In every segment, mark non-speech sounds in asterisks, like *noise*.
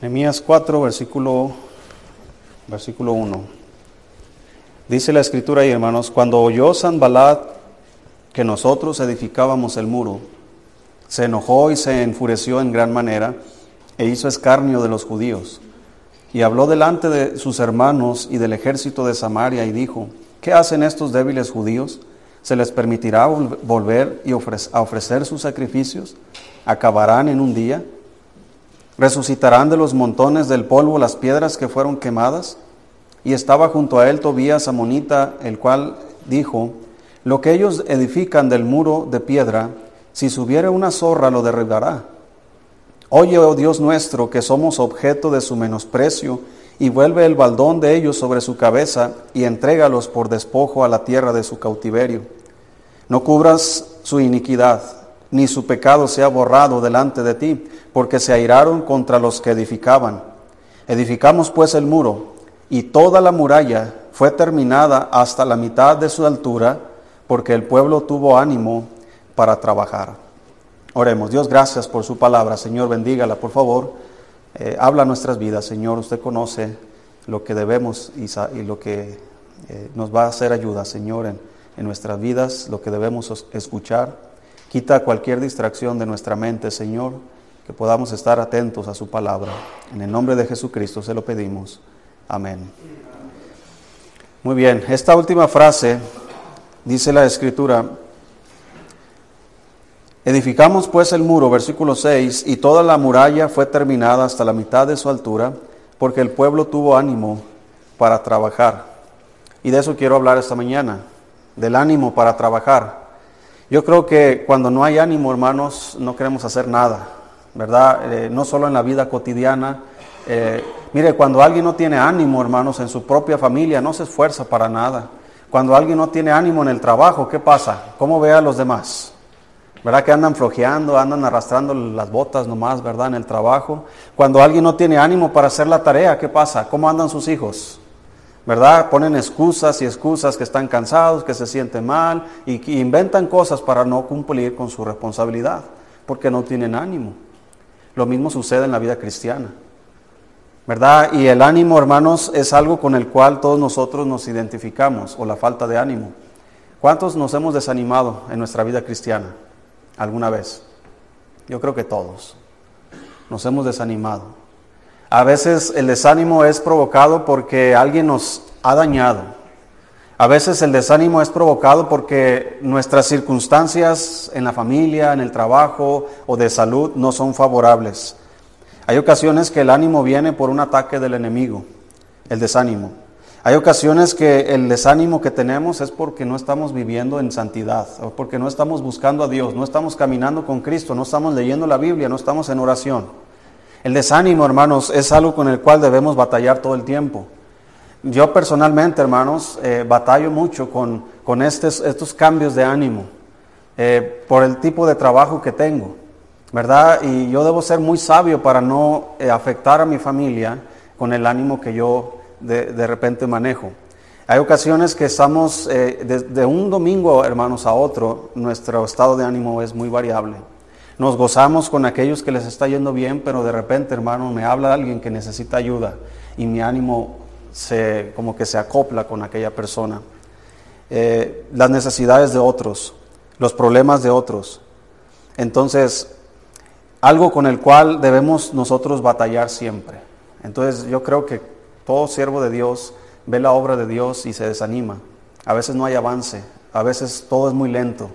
Nehemías 4, versículo, versículo 1. Dice la escritura ahí, hermanos, cuando oyó Sanbalat que nosotros edificábamos el muro, se enojó y se enfureció en gran manera e hizo escarnio de los judíos. Y habló delante de sus hermanos y del ejército de Samaria y dijo, ¿qué hacen estos débiles judíos? ¿Se les permitirá volver y a ofrecer sus sacrificios? ¿Acabarán en un día? ¿Resucitarán de los montones del polvo las piedras que fueron quemadas? Y estaba junto a él Tobías Amonita, el cual dijo, lo que ellos edifican del muro de piedra, si subiera una zorra lo derribará. Oye, oh Dios nuestro, que somos objeto de su menosprecio, y vuelve el baldón de ellos sobre su cabeza, y entrégalos por despojo a la tierra de su cautiverio. No cubras su iniquidad, ni su pecado sea borrado delante de ti, porque se airaron contra los que edificaban. Edificamos pues el muro, y toda la muralla fue terminada hasta la mitad de su altura, porque el pueblo tuvo ánimo para trabajar. Oremos, Dios, gracias por su palabra. Señor, bendígala, por favor. Eh, habla nuestras vidas, Señor. Usted conoce lo que debemos y, lo que eh, nos va a hacer ayuda, Señor, en, en nuestras vidas, lo que debemos escuchar. Quita cualquier distracción de nuestra mente, Señor, que podamos estar atentos a su palabra. En el nombre de Jesucristo se lo pedimos. Amén. Muy bien, esta última frase dice la escritura, edificamos pues el muro, versículo 6, y toda la muralla fue terminada hasta la mitad de su altura, porque el pueblo tuvo ánimo para trabajar. Y de eso quiero hablar esta mañana, del ánimo para trabajar. Yo creo que cuando no hay ánimo, hermanos, no queremos hacer nada, ¿verdad? Eh, no solo en la vida cotidiana. Eh, mire, cuando alguien no tiene ánimo, hermanos, en su propia familia, no se esfuerza para nada. Cuando alguien no tiene ánimo en el trabajo, ¿qué pasa? ¿Cómo ve a los demás? ¿Verdad que andan flojeando, andan arrastrando las botas nomás, ¿verdad? En el trabajo. Cuando alguien no tiene ánimo para hacer la tarea, ¿qué pasa? ¿Cómo andan sus hijos? ¿Verdad? Ponen excusas y excusas que están cansados, que se sienten mal y, y inventan cosas para no cumplir con su responsabilidad, porque no tienen ánimo. Lo mismo sucede en la vida cristiana. ¿verdad? Y el ánimo, hermanos, es algo con el cual todos nosotros nos identificamos, o la falta de ánimo. ¿Cuántos nos hemos desanimado en nuestra vida cristiana alguna vez? Yo creo que todos. Nos hemos desanimado. A veces el desánimo es provocado porque alguien nos ha dañado. A veces el desánimo es provocado porque nuestras circunstancias en la familia, en el trabajo o de salud no son favorables. Hay ocasiones que el ánimo viene por un ataque del enemigo, el desánimo. Hay ocasiones que el desánimo que tenemos es porque no estamos viviendo en santidad, o porque no estamos buscando a Dios, no estamos caminando con Cristo, no estamos leyendo la Biblia, no estamos en oración. El desánimo, hermanos, es algo con el cual debemos batallar todo el tiempo. Yo personalmente, hermanos, eh, batallo mucho con, con estos, estos cambios de ánimo eh, por el tipo de trabajo que tengo. ¿verdad? Y yo debo ser muy sabio para no eh, afectar a mi familia con el ánimo que yo de, repente manejo. Hay ocasiones que estamos eh, de, un domingo, hermanos, a otro, nuestro estado de ánimo es muy variable. Nos gozamos con aquellos que les está yendo bien, pero de repente, hermano, me habla alguien que necesita ayuda y mi ánimo se, como que se acopla con aquella persona. Eh, las necesidades de otros, los problemas de otros. Entonces, algo con el cual debemos nosotros batallar siempre. Entonces yo creo que todo siervo de Dios ve la obra de Dios y se desanima. A veces no hay avance, a veces todo es muy lento,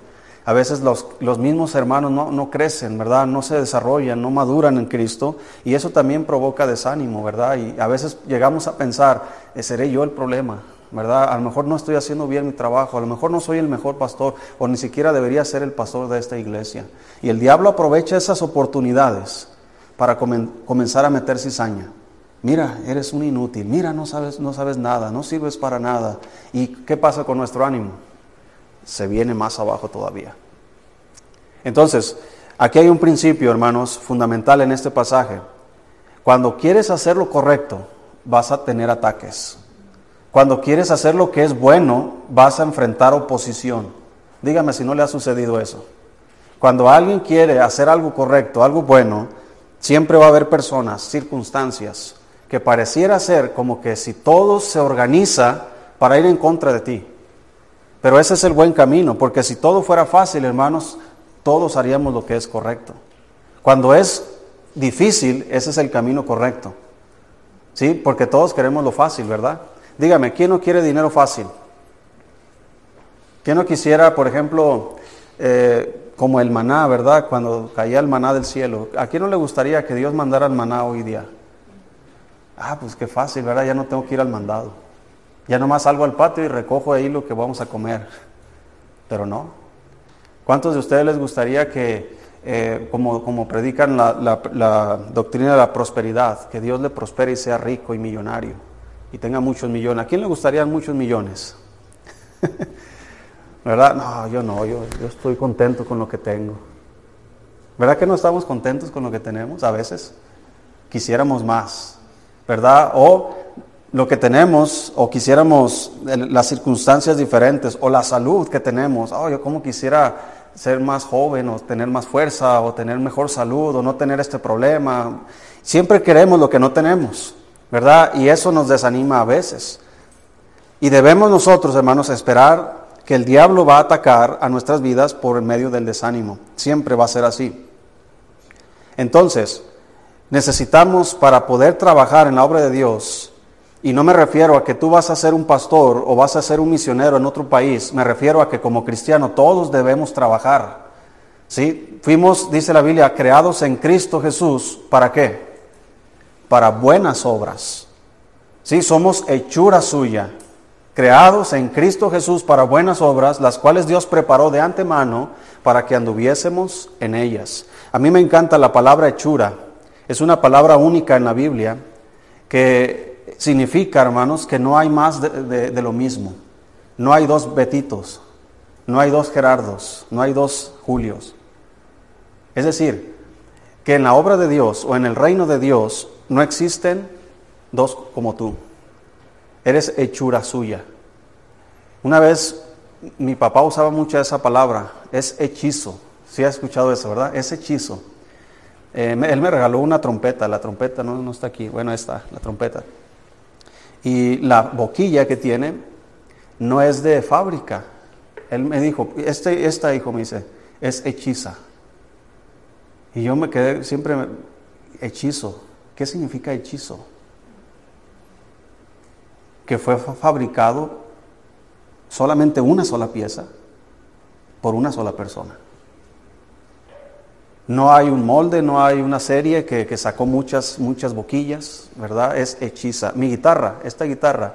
a veces los, los mismos hermanos no, no, crecen, ¿verdad? No se desarrollan, no maduran en Cristo y eso también provoca desánimo, ¿verdad? Y a veces llegamos a pensar, ¿seré yo el problema? ¿verdad? A lo mejor no estoy haciendo bien mi trabajo, a lo mejor no soy el mejor pastor o ni siquiera debería ser el pastor de esta iglesia. Y el diablo aprovecha esas oportunidades para comenzar a meter cizaña. Mira, eres un inútil, mira, no sabes, no sabes nada, no sirves para nada. ¿Y qué pasa con nuestro ánimo? Se viene más abajo todavía. Entonces, aquí hay un principio, hermanos, fundamental en este pasaje. Cuando quieres hacer lo correcto, vas a tener ataques. Cuando quieres hacer lo que es bueno, vas a enfrentar oposición. Dígame si no le ha sucedido eso. Cuando alguien quiere hacer algo correcto, algo bueno, Siempre va a haber personas, circunstancias, que pareciera ser como que si todo se organiza para ir en contra de ti. Pero ese es el buen camino, porque si todo fuera fácil, hermanos, todos haríamos lo que es correcto. Cuando es difícil, ese es el camino correcto. ¿Sí? Porque todos queremos lo fácil, ¿verdad? Dígame, ¿quién no quiere dinero fácil? ¿Quién no quisiera, por ejemplo, eh, como el maná, ¿verdad? Cuando caía el maná del cielo. ¿A quién no le gustaría que Dios mandara el maná hoy día? Ah, pues qué fácil, ¿verdad? Ya no tengo que ir al mandado. Ya nomás salgo al patio y recojo ahí lo que vamos a comer. Pero no. ¿Cuántos de ustedes les gustaría que, eh, como, como, predican la, doctrina de la prosperidad, que Dios le prospere y sea rico y millonario y tenga muchos millones? ¿A quién le gustarían muchos millones? *laughs* ¿Verdad? No, yo no, yo, yo estoy contento con lo que tengo. ¿Verdad que no estamos contentos con lo que tenemos a veces? Quisiéramos más, ¿verdad? O lo que tenemos o quisiéramos las circunstancias diferentes o la salud que tenemos. Oh, yo como quisiera ser más joven o tener más fuerza o tener mejor salud o no tener este problema. Siempre queremos lo que no tenemos, ¿verdad? Y eso nos desanima a veces. Y debemos nosotros, hermanos, esperar que el diablo va a atacar a nuestras vidas por medio del desánimo. Siempre va a ser así. Entonces, necesitamos para poder trabajar en la obra de Dios, y no me refiero a que tú vas a ser un pastor o vas a ser un misionero en otro país. Me refiero a que como cristiano todos debemos trabajar. ¿Sí? Fuimos, dice la Biblia, creados en Cristo Jesús. ¿Para qué? Para buenas obras. ¿Sí? Somos hechura suya. Creados en Cristo Jesús para buenas obras, las cuales Dios preparó de antemano para que anduviésemos en ellas. A mí me encanta la palabra hechura. Es una palabra única en la Biblia que significa, hermanos, que no hay más de, lo mismo. No hay dos Betitos, no hay dos Gerardos, no hay dos Julios. Es decir, que en la obra de Dios o en el reino de Dios no existen dos como tú. Eres hechura suya. Una vez mi papá usaba mucho esa palabra, es hechizo. Si ha escuchado eso, ¿verdad? Es hechizo. Eh, él me regaló una trompeta, la trompeta no, no está aquí, bueno, está, la trompeta. Y la boquilla que tiene no es de fábrica. Él me dijo, este, esta hijo me dice, es hechiza. Y yo me quedé siempre, hechizo. ¿Qué significa hechizo? Que fue fabricado solamente una sola pieza por una sola persona. No hay un molde, no hay una serie que, sacó muchas, muchas boquillas, ¿verdad? Es hechiza. Mi guitarra, esta guitarra,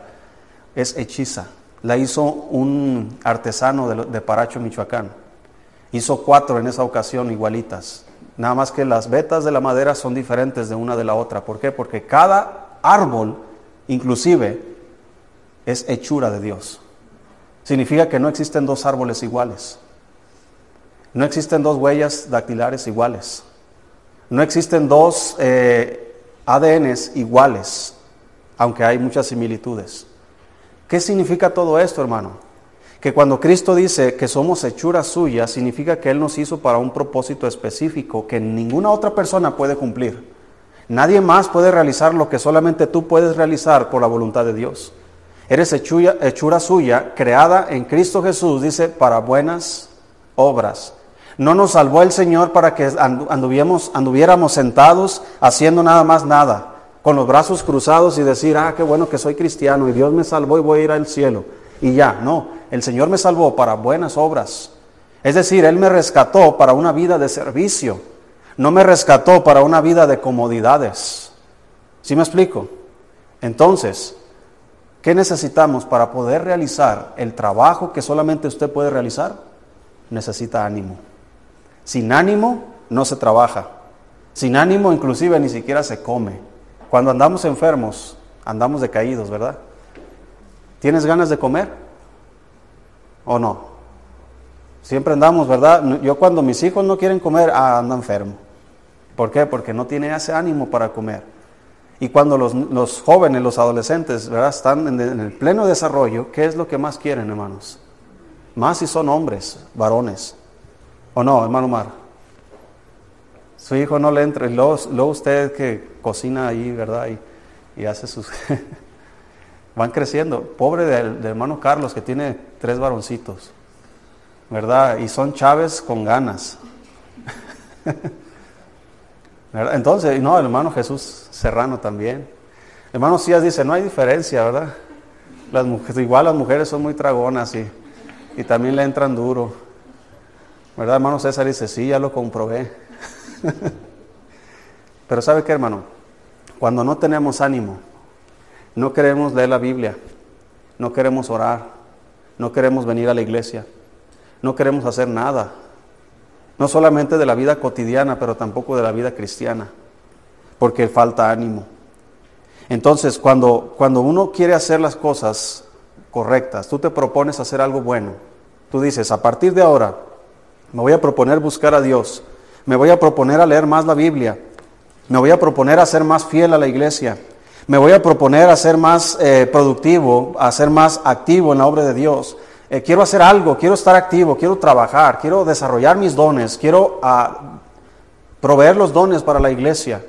es hechiza. La hizo un artesano de, de Paracho, Michoacán. Hizo cuatro en esa ocasión igualitas. Nada más que las vetas de la madera son diferentes de una de la otra. ¿Por qué? Porque cada árbol, inclusive, es hechura de Dios. Significa que no existen dos árboles iguales. No existen dos huellas dactilares iguales. No existen dos eh, ADNs iguales, aunque hay muchas similitudes. ¿Qué significa todo esto, hermano? Que cuando Cristo dice que somos hechura suya, significa que Él nos hizo para un propósito específico que ninguna otra persona puede cumplir. Nadie más puede realizar lo que solamente tú puedes realizar por la voluntad de Dios. Eres hechura, hechura suya, creada en Cristo Jesús, dice, para buenas obras no nos salvó el Señor para que anduviéramos, sentados haciendo nada más nada, con los brazos cruzados y decir, ah, qué bueno que soy cristiano y Dios me salvó y voy a ir al cielo. Y ya, no, el Señor me salvó para buenas obras. Es decir, Él me rescató para una vida de servicio, no me rescató para una vida de comodidades. ¿Sí me explico? Entonces, ¿qué necesitamos para poder realizar el trabajo que solamente usted puede realizar? Necesita ánimo. Sin ánimo no se trabaja. Sin ánimo inclusive ni siquiera se come. Cuando andamos enfermos, andamos decaídos, ¿verdad? ¿Tienes ganas de comer? ¿O no? Siempre andamos, ¿verdad? Yo cuando mis hijos no quieren comer, ah, ando enfermo. ¿Por qué? Porque no tiene ese ánimo para comer. Y cuando los, jóvenes, los adolescentes, ¿verdad? Están en, en el pleno desarrollo, ¿qué es lo que más quieren, hermanos? Más si son hombres, varones. ¿O no, hermano Mar? Su hijo no le entra. Y luego, usted que cocina ahí, ¿verdad? Y, y hace sus... *laughs* Van creciendo. Pobre del, hermano Carlos que tiene tres varoncitos, ¿verdad? Y son Chávez con ganas. *laughs* Entonces, no, el hermano Jesús Serrano también. Hermano Cías dice, no hay diferencia, ¿verdad? Las mujeres, igual las mujeres son muy tragonas y, y también le entran duro. ¿Verdad, hermano César? Dice, sí, ya lo comprobé. *laughs* Pero ¿sabe qué, hermano? Cuando no tenemos ánimo, no queremos leer la Biblia, no queremos orar, no queremos venir a la iglesia, no queremos hacer nada. No solamente de la vida cotidiana, pero tampoco de la vida cristiana, porque falta ánimo. Entonces, cuando, cuando uno quiere hacer las cosas correctas, tú te propones hacer algo bueno, tú dices, a partir de ahora, me voy a proponer buscar a Dios, me voy a proponer a leer más la Biblia, me voy a proponer a ser más fiel a la iglesia, me voy a proponer a ser más eh, productivo, a ser más activo en la obra de Dios. Eh, quiero hacer algo, quiero estar activo, quiero trabajar, quiero desarrollar mis dones, quiero ah, proveer los dones para la iglesia.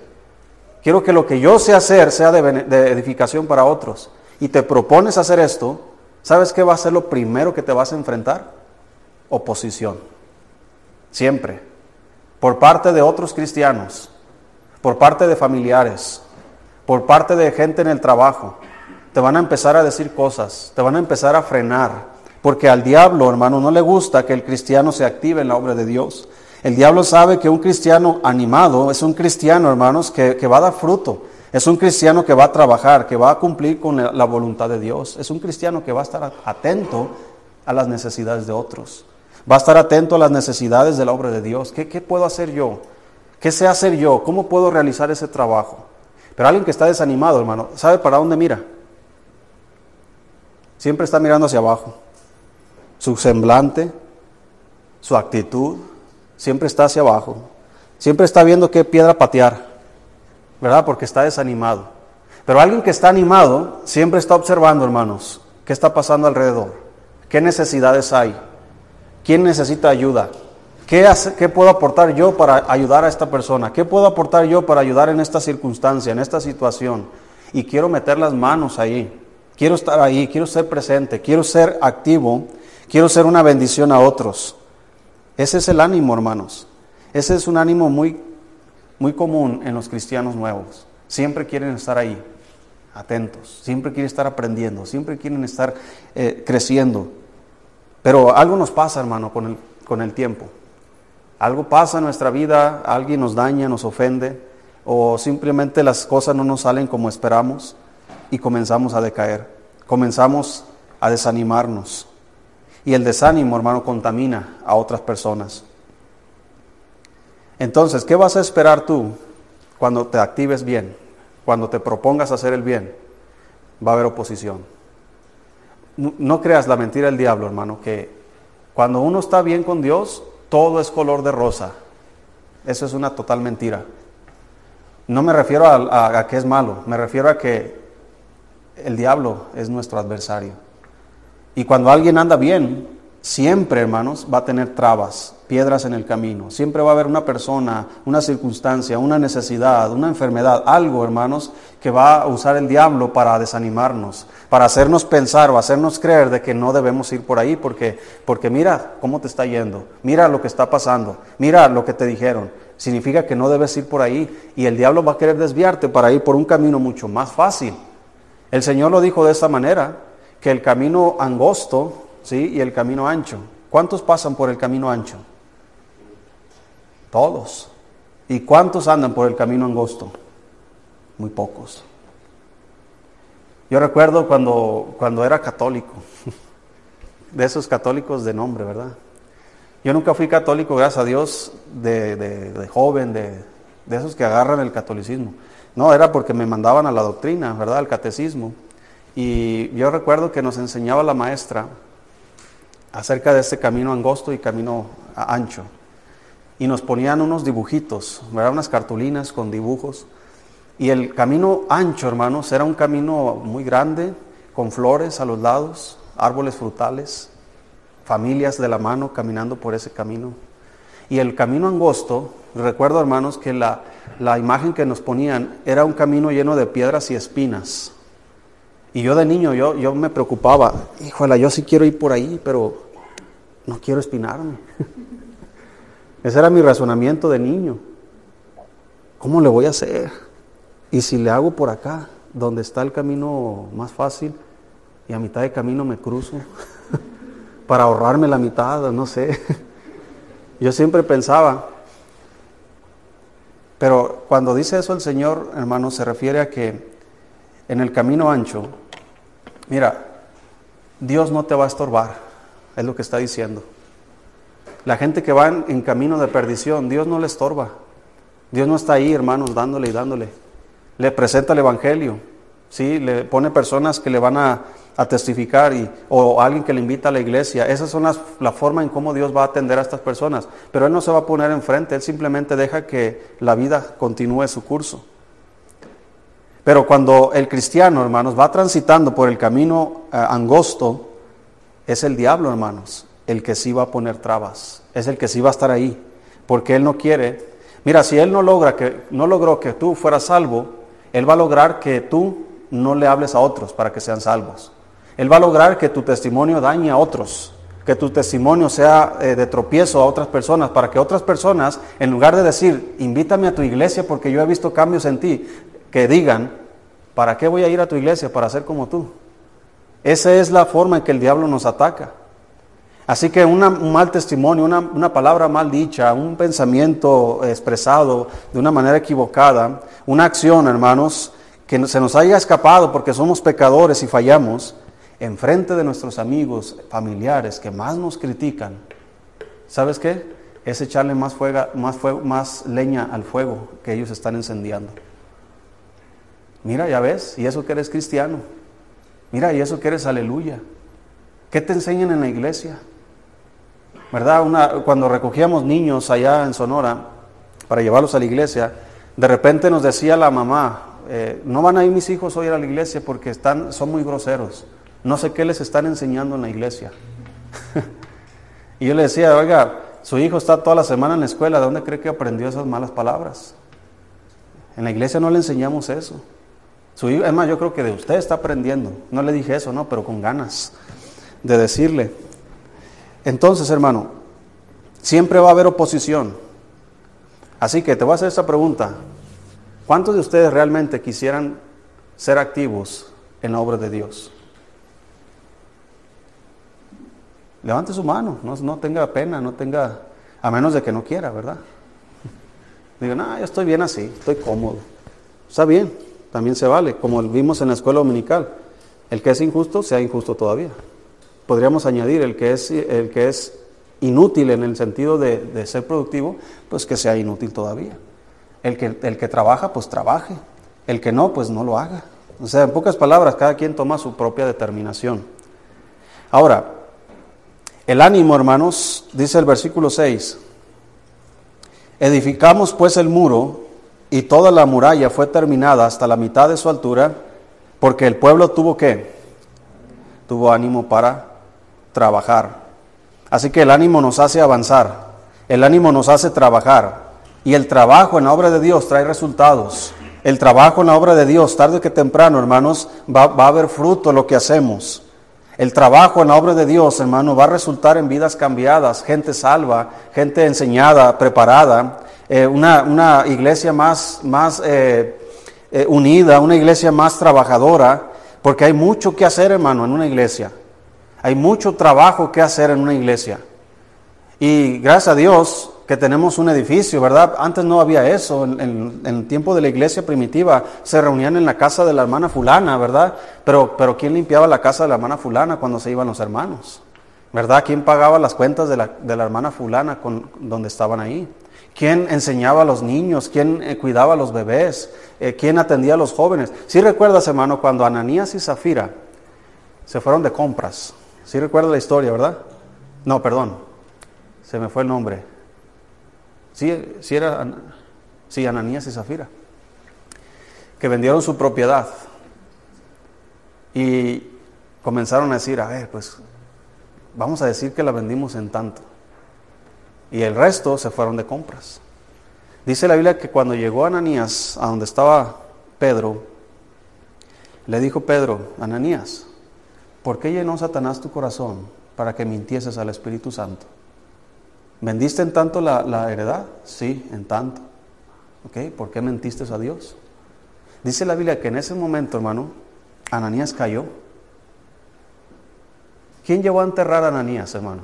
Quiero que lo que yo sé hacer sea de, de edificación para otros. Y te propones hacer esto, ¿sabes qué va a ser lo primero que te vas a enfrentar? Oposición. Siempre. Por parte de otros cristianos, por parte de familiares, por parte de gente en el trabajo. Te van a empezar a decir cosas, te van a empezar a frenar, porque al diablo, hermano, no le gusta que el cristiano se active en la obra de Dios. El diablo sabe que un cristiano animado es un cristiano, hermanos, que, va a dar fruto. Es un cristiano que va a trabajar, que va a cumplir con la voluntad de Dios. Es un cristiano que va a estar atento a las necesidades de otros. Va a estar atento a las necesidades de la obra de Dios. ¿Qué, qué puedo hacer yo? ¿Qué sé hacer yo? ¿Cómo puedo realizar ese trabajo? Pero alguien que está desanimado, hermano, ¿sabe para dónde mira? Siempre está mirando hacia abajo su semblante, su actitud, siempre está hacia abajo. Siempre está viendo qué piedra patear, ¿verdad? Porque está desanimado. Pero alguien que está animado siempre está observando, hermanos, qué está pasando alrededor, qué necesidades hay, quién necesita ayuda, ¿Qué, ¿Qué, puedo aportar yo para ayudar a esta persona? ¿Qué puedo aportar yo para ayudar en esta circunstancia, en esta situación? Y quiero meter las manos ahí. Quiero estar ahí, quiero ser presente, quiero ser activo Quiero ser una bendición a otros. Ese es el ánimo, hermanos. Ese es un ánimo muy, muy común en los cristianos nuevos. Siempre quieren estar ahí, atentos. Siempre quieren estar aprendiendo. Siempre quieren estar eh, creciendo. Pero algo nos pasa, hermano, con el, con el tiempo. Algo pasa en nuestra vida, alguien nos daña, nos ofende, o simplemente las cosas no nos salen como esperamos y comenzamos a decaer. Comenzamos a desanimarnos. Y el desánimo, hermano, contamina a otras personas. Entonces, ¿qué vas a esperar tú cuando te actives bien? Cuando te propongas hacer el bien, va a haber oposición. No creas la mentira del diablo, hermano, que cuando uno está bien con Dios, todo es color de rosa. Eso es una total mentira. No me refiero a, a que es malo, me refiero a que el diablo es nuestro adversario. Y cuando alguien anda bien, siempre, hermanos, va a tener trabas, piedras en el camino. Siempre va a haber una persona, una circunstancia, una necesidad, una enfermedad, algo, hermanos, que va a usar el diablo para desanimarnos, para hacernos pensar o hacernos creer de que no debemos ir por ahí, porque, porque mira cómo te está yendo, mira lo que está pasando, mira lo que te dijeron. Significa que no debes ir por ahí y el diablo va a querer desviarte para ir por un camino mucho más fácil. El Señor lo dijo de esta manera, que el camino angosto ¿sí? y el camino ancho. ¿Cuántos pasan por el camino ancho? Todos. ¿Y cuántos andan por el camino angosto? Muy pocos. Yo recuerdo cuando, cuando era católico, *laughs* de esos católicos de nombre, ¿verdad? Yo nunca fui católico, gracias a Dios, de, de joven, de, de esos que agarran el catolicismo. No, era porque me mandaban a la doctrina, ¿verdad? Al catecismo. Y yo recuerdo que nos enseñaba la maestra acerca de este camino angosto y camino ancho. Y nos ponían unos dibujitos, ¿verdad? unas cartulinas con dibujos. Y el camino ancho, hermanos, era un camino muy grande, con flores a los lados, árboles frutales, familias de la mano caminando por ese camino. Y el camino angosto, recuerdo hermanos que la, la imagen que nos ponían era un camino lleno de piedras y espinas. Y yo de niño, yo, yo me preocupaba, híjole, yo sí quiero ir por ahí, pero no quiero espinarme. *laughs* Ese era mi razonamiento de niño. ¿Cómo le voy a hacer? Y si le hago por acá, donde está el camino más fácil, y a mitad de camino me cruzo, *laughs* para ahorrarme la mitad, no sé. *laughs* Yo siempre pensaba, pero cuando dice eso el Señor, hermano, se refiere a que en el camino ancho, mira, Dios no te va a estorbar, es lo que está diciendo. La gente que va en, camino de perdición, Dios no le estorba. Dios no está ahí, hermanos, dándole y dándole. Le presenta el Evangelio, ¿sí? Le pone personas que le van a, testificar y, o alguien que le invita a la iglesia. Esas son las, la forma en cómo Dios va a atender a estas personas. Pero Él no se va a poner enfrente, Él simplemente deja que la vida continúe su curso. Pero cuando el cristiano, hermanos, va transitando por el camino eh, angosto, es el diablo, hermanos, el que sí va a poner trabas. Es el que sí va a estar ahí. Porque Él no quiere Mira, si Él no, logra que, no logró que tú fueras salvo, Él va a lograr que tú no le hables a otros para que sean salvos. Él va a lograr que tu testimonio dañe a otros, que tu testimonio sea eh, de tropiezo a otras personas, para que otras personas, en lugar de decir, invítame a tu iglesia porque yo he visto cambios en ti, que digan, ¿para qué voy a ir a tu iglesia? Para ser como tú. Esa es la forma en que el diablo nos ataca. Así que un mal testimonio, una, palabra mal dicha, un pensamiento expresado de una manera equivocada, una acción, hermanos, que se nos haya escapado porque somos pecadores y fallamos, enfrente de nuestros amigos, familiares que más nos critican, ¿sabes qué? Es echarle más, más, más leña al fuego que ellos están encendiendo. Mira, ya ves, y eso que eres cristiano. Mira, y eso que eres aleluya. ¿Qué te enseñan en la iglesia? ¿Verdad? Una, cuando recogíamos niños allá en Sonora para llevarlos a la iglesia, de repente nos decía la mamá, eh, no van a ir mis hijos hoy a la iglesia porque están, son muy groseros. No sé qué les están enseñando en la iglesia. *laughs* y yo le decía, oiga, su hijo está toda la semana en la escuela, ¿de dónde cree que aprendió esas malas palabras? En la iglesia no le enseñamos eso. Su hijo, es más, yo creo que de usted está aprendiendo. No le dije eso, no, pero con ganas de decirle. Entonces, hermano, siempre va a haber oposición. Así que te voy a hacer esta pregunta. ¿Cuántos de ustedes realmente quisieran ser activos en la obra de Dios? Levante su mano, no, tenga pena, no tenga, a menos de que no quiera, ¿verdad? *laughs* Diga, no, yo estoy bien así, estoy cómodo. Está bien, también se vale, como vimos en la escuela dominical. El que es injusto, sea injusto todavía podríamos añadir el que es, el que es inútil en el sentido de, ser productivo, pues que sea inútil todavía. El que, el que trabaja, pues trabaje. El que no, pues no lo haga. O sea, en pocas palabras, cada quien toma su propia determinación. Ahora, el ánimo, hermanos, dice el versículo 6, edificamos pues el muro y toda la muralla fue terminada hasta la mitad de su altura, porque el pueblo tuvo que, tuvo ánimo para trabajar. Así que el ánimo nos hace avanzar, el ánimo nos hace trabajar y el trabajo en la obra de Dios trae resultados. El trabajo en la obra de Dios, tarde que temprano, hermanos, va, a haber fruto lo que hacemos. El trabajo en la obra de Dios, hermano, va a resultar en vidas cambiadas, gente salva, gente enseñada, preparada, eh, una, iglesia más, más eh, eh, unida, una iglesia más trabajadora, porque hay mucho que hacer, hermano, en una iglesia. Hay mucho trabajo que hacer en una iglesia. Y gracias a Dios que tenemos un edificio, ¿verdad? Antes no había eso. En, el tiempo de la iglesia primitiva se reunían en la casa de la hermana fulana, ¿verdad? Pero, pero ¿quién limpiaba la casa de la hermana fulana cuando se iban los hermanos? ¿Verdad? ¿Quién pagaba las cuentas de la, de la hermana fulana con, donde estaban ahí? ¿Quién enseñaba a los niños? ¿Quién eh, cuidaba a los bebés? Eh, ¿Quién atendía a los jóvenes? Si recuerdas, hermano, cuando Ananías y Zafira se fueron de compras ¿Sí recuerda la historia, verdad? No, perdón, se me fue el nombre. Sí, sí era, sí, Ananías y Zafira, que vendieron su propiedad y comenzaron a decir, a ver, pues vamos a decir que la vendimos en tanto. y el resto se fueron de compras. Dice la Biblia que cuando llegó Ananías a donde estaba Pedro, le dijo Pedro, Ananías, ¿por qué llenó Satanás tu corazón para que mintieses al Espíritu Santo? ¿Vendiste en tanto la, la heredad? Sí, en tanto. ¿Ok? ¿Por qué mentiste a Dios? Dice la Biblia que en ese momento, hermano, Ananías cayó. ¿Quién llevó a enterrar a Ananías, hermano?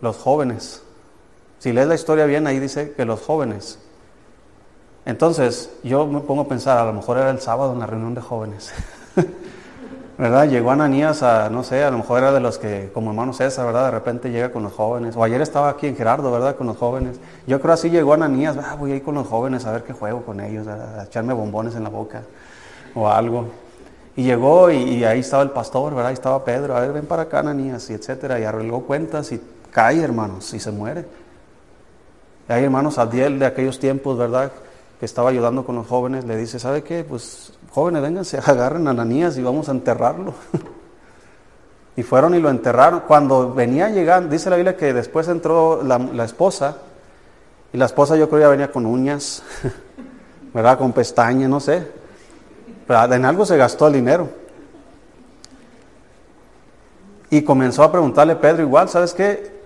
Los jóvenes. Si lees la historia bien, ahí dice que los jóvenes. Entonces, yo me pongo a pensar, a lo mejor era el sábado en la reunión de jóvenes. *laughs* ¿Verdad? Llegó Ananías a, no sé, a lo mejor era de los que, como hermano César, ¿verdad? De repente llega con los jóvenes. O ayer estaba aquí en Gerardo, ¿verdad? Con los jóvenes. Yo creo así llegó Ananías, ah, voy a ir con los jóvenes a ver qué juego con ellos, a, echarme bombones en la boca o algo. Y llegó y, ahí estaba el pastor, ¿verdad? Ahí estaba Pedro, a ver, ven para acá, Ananías, y etcétera. Y arregló cuentas y cae, hermanos, y se muere. Y hay hermanos, Adiel de aquellos tiempos, ¿verdad? Que estaba ayudando con los jóvenes, le dice, ¿sabe qué? Pues jóvenes, vénganse, *laughs* agarren a Ananías y vamos a enterrarlo. *laughs* y fueron y lo enterraron. Cuando venía llegando, dice la Biblia que después entró la, esposa, y la esposa yo creo ya venía con uñas, *laughs* ¿verdad? Con pestañas, no sé. Pero en algo se gastó el dinero. Y comenzó a preguntarle Pedro igual, ¿sabes qué?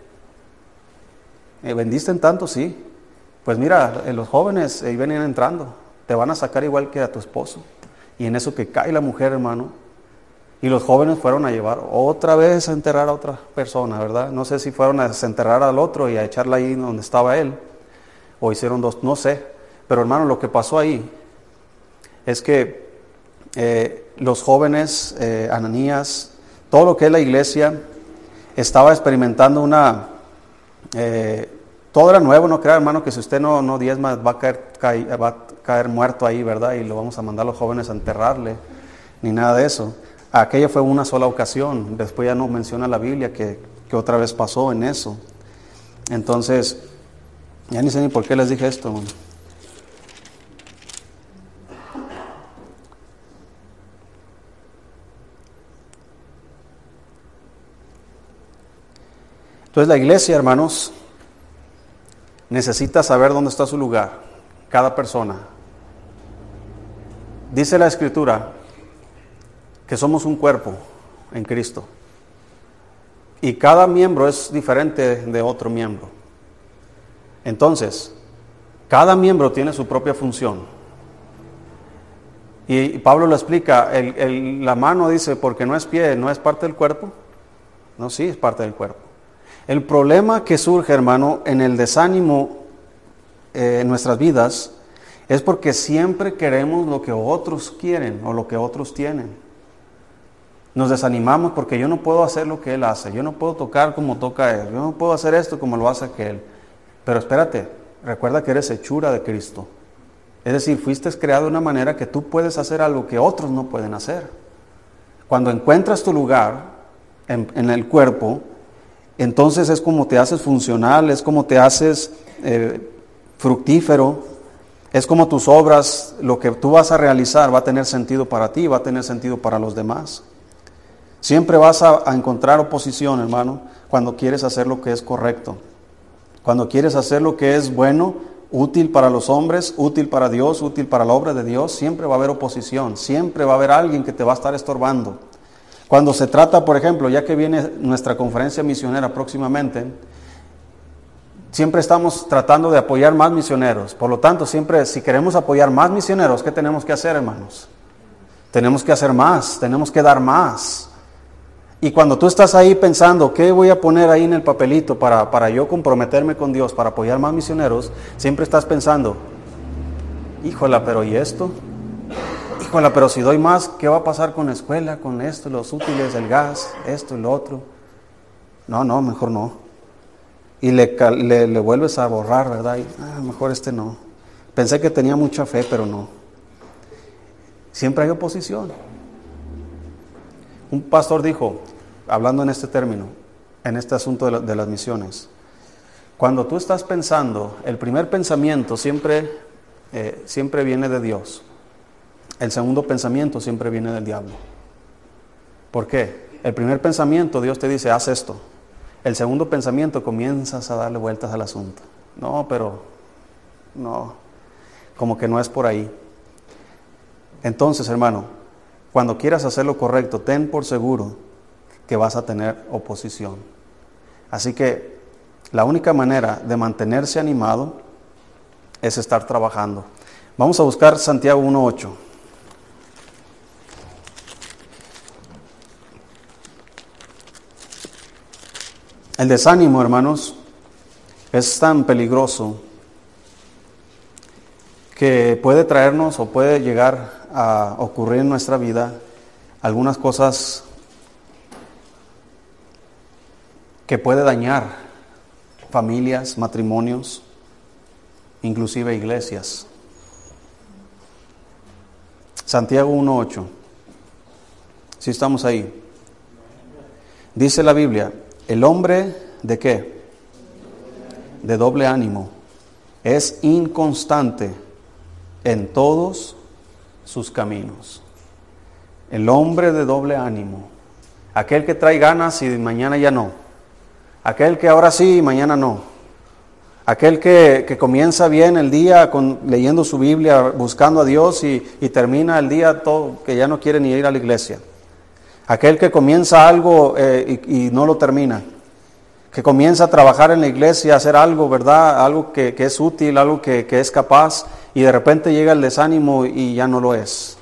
¿Me ¿Vendiste en tanto? Sí. Pues mira, eh, los jóvenes ahí venían entrando, te van a sacar igual que a tu esposo. Y en eso que cae la mujer, hermano, y los jóvenes fueron a llevar otra vez a enterrar a otra persona, ¿verdad? No sé si fueron a desenterrar al otro y a echarla ahí donde estaba él, o hicieron dos, no sé. Pero hermano, lo que pasó ahí es que eh, los jóvenes, eh, Ananías, todo lo que es la iglesia, estaba experimentando una... todo era nuevo, no crea hermano que si usted no, no diezma va a caer, va a caer muerto ahí, ¿verdad? Y lo vamos a mandar a los jóvenes a enterrarle, ni nada de eso. Aquella fue una sola ocasión, después ya no menciona la Biblia que, que otra vez pasó en eso. Entonces, ya ni sé ni por qué les dije esto. Entonces la iglesia, hermanos, necesita saber dónde está su lugar, cada persona. Dice la escritura que somos un cuerpo en Cristo y cada miembro es diferente de otro miembro. Entonces, cada miembro tiene su propia función. Y Pablo lo explica, la mano dice, porque no es pie, no es parte del cuerpo. No, sí, es parte del cuerpo. El problema que surge, hermano, en el desánimo eh, en nuestras vidas es porque siempre queremos lo que otros quieren o lo que otros tienen. Nos desanimamos porque yo no puedo hacer lo que Él hace, yo no puedo tocar como toca Él, yo no puedo hacer esto como lo hace aquel. Pero espérate, recuerda que eres hechura de Cristo. Es decir, fuiste creado de una manera que tú puedes hacer algo que otros no pueden hacer. Cuando encuentras tu lugar en, en el cuerpo, entonces es como te haces funcional, es como te haces eh, fructífero, es como tus obras, lo que tú vas a realizar va a tener sentido para ti, va a tener sentido para los demás. Siempre vas a, a encontrar oposición, hermano, cuando quieres hacer lo que es correcto. Cuando quieres hacer lo que es bueno, útil para los hombres, útil para Dios, útil para la obra de Dios, siempre va a haber oposición, siempre va a haber alguien que te va a estar estorbando. Cuando se trata, por ejemplo, ya que viene nuestra conferencia misionera próximamente, siempre estamos tratando de apoyar más misioneros. Por lo tanto, siempre si queremos apoyar más misioneros, ¿qué tenemos que hacer, hermanos? Tenemos que hacer más, tenemos que dar más. Y cuando tú estás ahí pensando, ¿qué voy a poner ahí en el papelito para, para yo comprometerme con Dios, para apoyar más misioneros? Siempre estás pensando, híjola, pero ¿y esto? Pero si doy más, ¿qué va a pasar con la escuela, con esto, los útiles, el gas, esto y otro? No, no, mejor no. Y le, le, vuelves a borrar, ¿verdad? Y, ah, mejor este no. Pensé que tenía mucha fe, pero no. Siempre hay oposición. Un pastor dijo, hablando en este término, en este asunto de, de las misiones, cuando tú estás pensando, el primer pensamiento siempre, eh, siempre viene de Dios. El segundo pensamiento siempre viene del diablo. ¿Por qué? el primer pensamiento Dios te dice, haz esto. El segundo pensamiento comienzas a darle vueltas al asunto. No, pero no, como que no es por ahí. Entonces, hermano, cuando quieras hacer lo correcto, ten por seguro que vas a tener oposición. Así que la única manera de mantenerse animado es estar trabajando. Vamos a buscar Santiago 1.8. El desánimo, hermanos, es tan peligroso que puede traernos o puede llegar a ocurrir en nuestra vida algunas cosas que puede dañar familias, matrimonios, inclusive iglesias. Santiago 1.8. Si estamos ahí. Dice la Biblia, el hombre de qué? De doble ánimo. Es inconstante en todos sus caminos. El hombre de doble ánimo. Aquel que trae ganas y mañana ya no. Aquel que ahora sí y mañana no. Aquel que, comienza bien el día con, leyendo su Biblia, buscando a Dios y, termina el día todo, que ya no quiere ni ir a la iglesia. Aquel que comienza algo eh, y, no lo termina. Que comienza a trabajar en la iglesia, a hacer algo, ¿verdad? Algo que, es útil, algo que, es capaz, y de repente llega el desánimo y ya no lo es.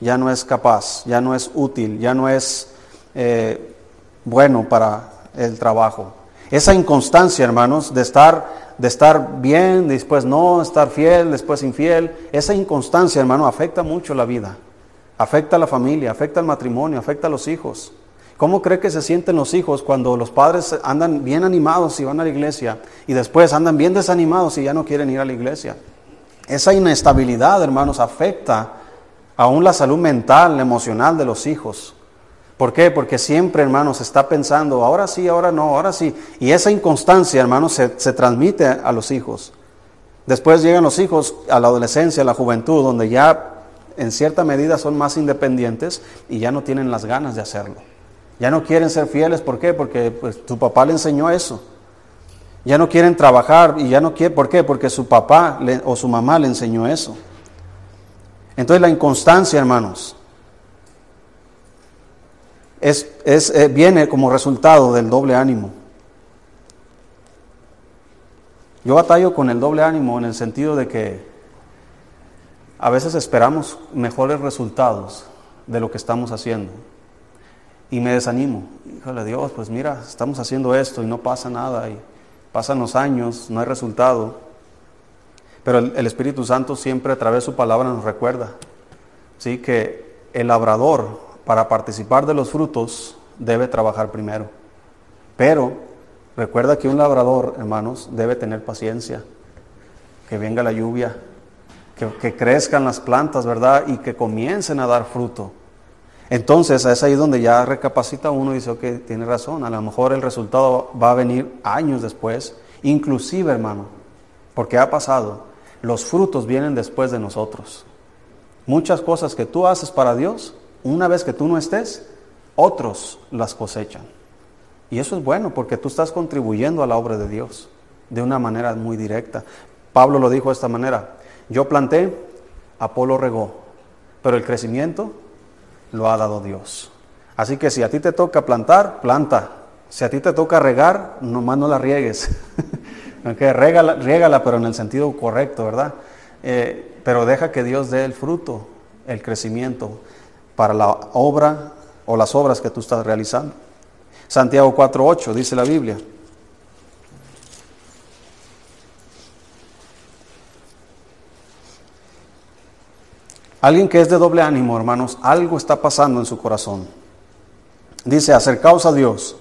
Ya no es capaz, ya no es útil, ya no es eh, bueno para el trabajo. Esa inconstancia, hermanos, de estar, de estar bien, después no, estar fiel, después infiel, esa inconstancia, hermano, afecta mucho la vida. Afecta a la familia, afecta al matrimonio, afecta a los hijos. ¿Cómo cree que se sienten los hijos cuando los padres andan bien animados y van a la iglesia y después andan bien desanimados y ya no quieren ir a la iglesia? Esa inestabilidad, hermanos, afecta aún la salud mental, emocional de los hijos. ¿Por qué? Porque siempre, hermanos, está pensando, ahora sí, ahora no, ahora sí. Y esa inconstancia, hermanos, se, transmite a los hijos. Después llegan los hijos a la adolescencia, a la juventud, donde ya en cierta medida son más independientes y ya no tienen las ganas de hacerlo. Ya no quieren ser fieles, ¿por qué? Porque pues, tu papá le enseñó eso. Ya no quieren trabajar y ya no quieren, ¿por qué? Porque su papá o su mamá le enseñó eso. Entonces la inconstancia, hermanos, es, eh, viene como resultado del doble ánimo. Yo batallo con el doble ánimo en el sentido de que a veces esperamos mejores resultados de lo que estamos haciendo. Y me desanimo. Híjole Dios, pues mira, estamos haciendo esto y no pasa nada. Y pasan los años, no hay resultado. Pero el, el Espíritu Santo siempre a través de su palabra nos recuerda ¿sí? que el labrador para participar de los frutos debe trabajar primero. Pero recuerda que un labrador, hermanos, debe tener paciencia, que venga la lluvia, que, crezcan las plantas, ¿verdad? Y que comiencen a dar fruto. Entonces es ahí donde ya recapacita uno y dice, ok, tiene razón, a lo mejor el resultado va a venir años después, inclusive hermano, porque ha pasado, los frutos vienen después de nosotros. Muchas cosas que tú haces para Dios, una vez que tú no estés, otros las cosechan. Y eso es bueno porque tú estás contribuyendo a la obra de Dios de una manera muy directa. Pablo lo dijo de esta manera, yo planté, Apolo regó, pero el crecimiento lo ha dado Dios. Así que si a ti te toca plantar, planta. Si a ti te toca regar, nomás no la riegues. *laughs* okay, pero en el sentido correcto, ¿verdad? Eh, pero deja que Dios dé el fruto, el crecimiento para la obra o las obras que tú estás realizando. Santiago 4.8 dice la Biblia. Alguien que es de doble ánimo, hermanos, algo está pasando en su corazón. Dice, acercaos a Dios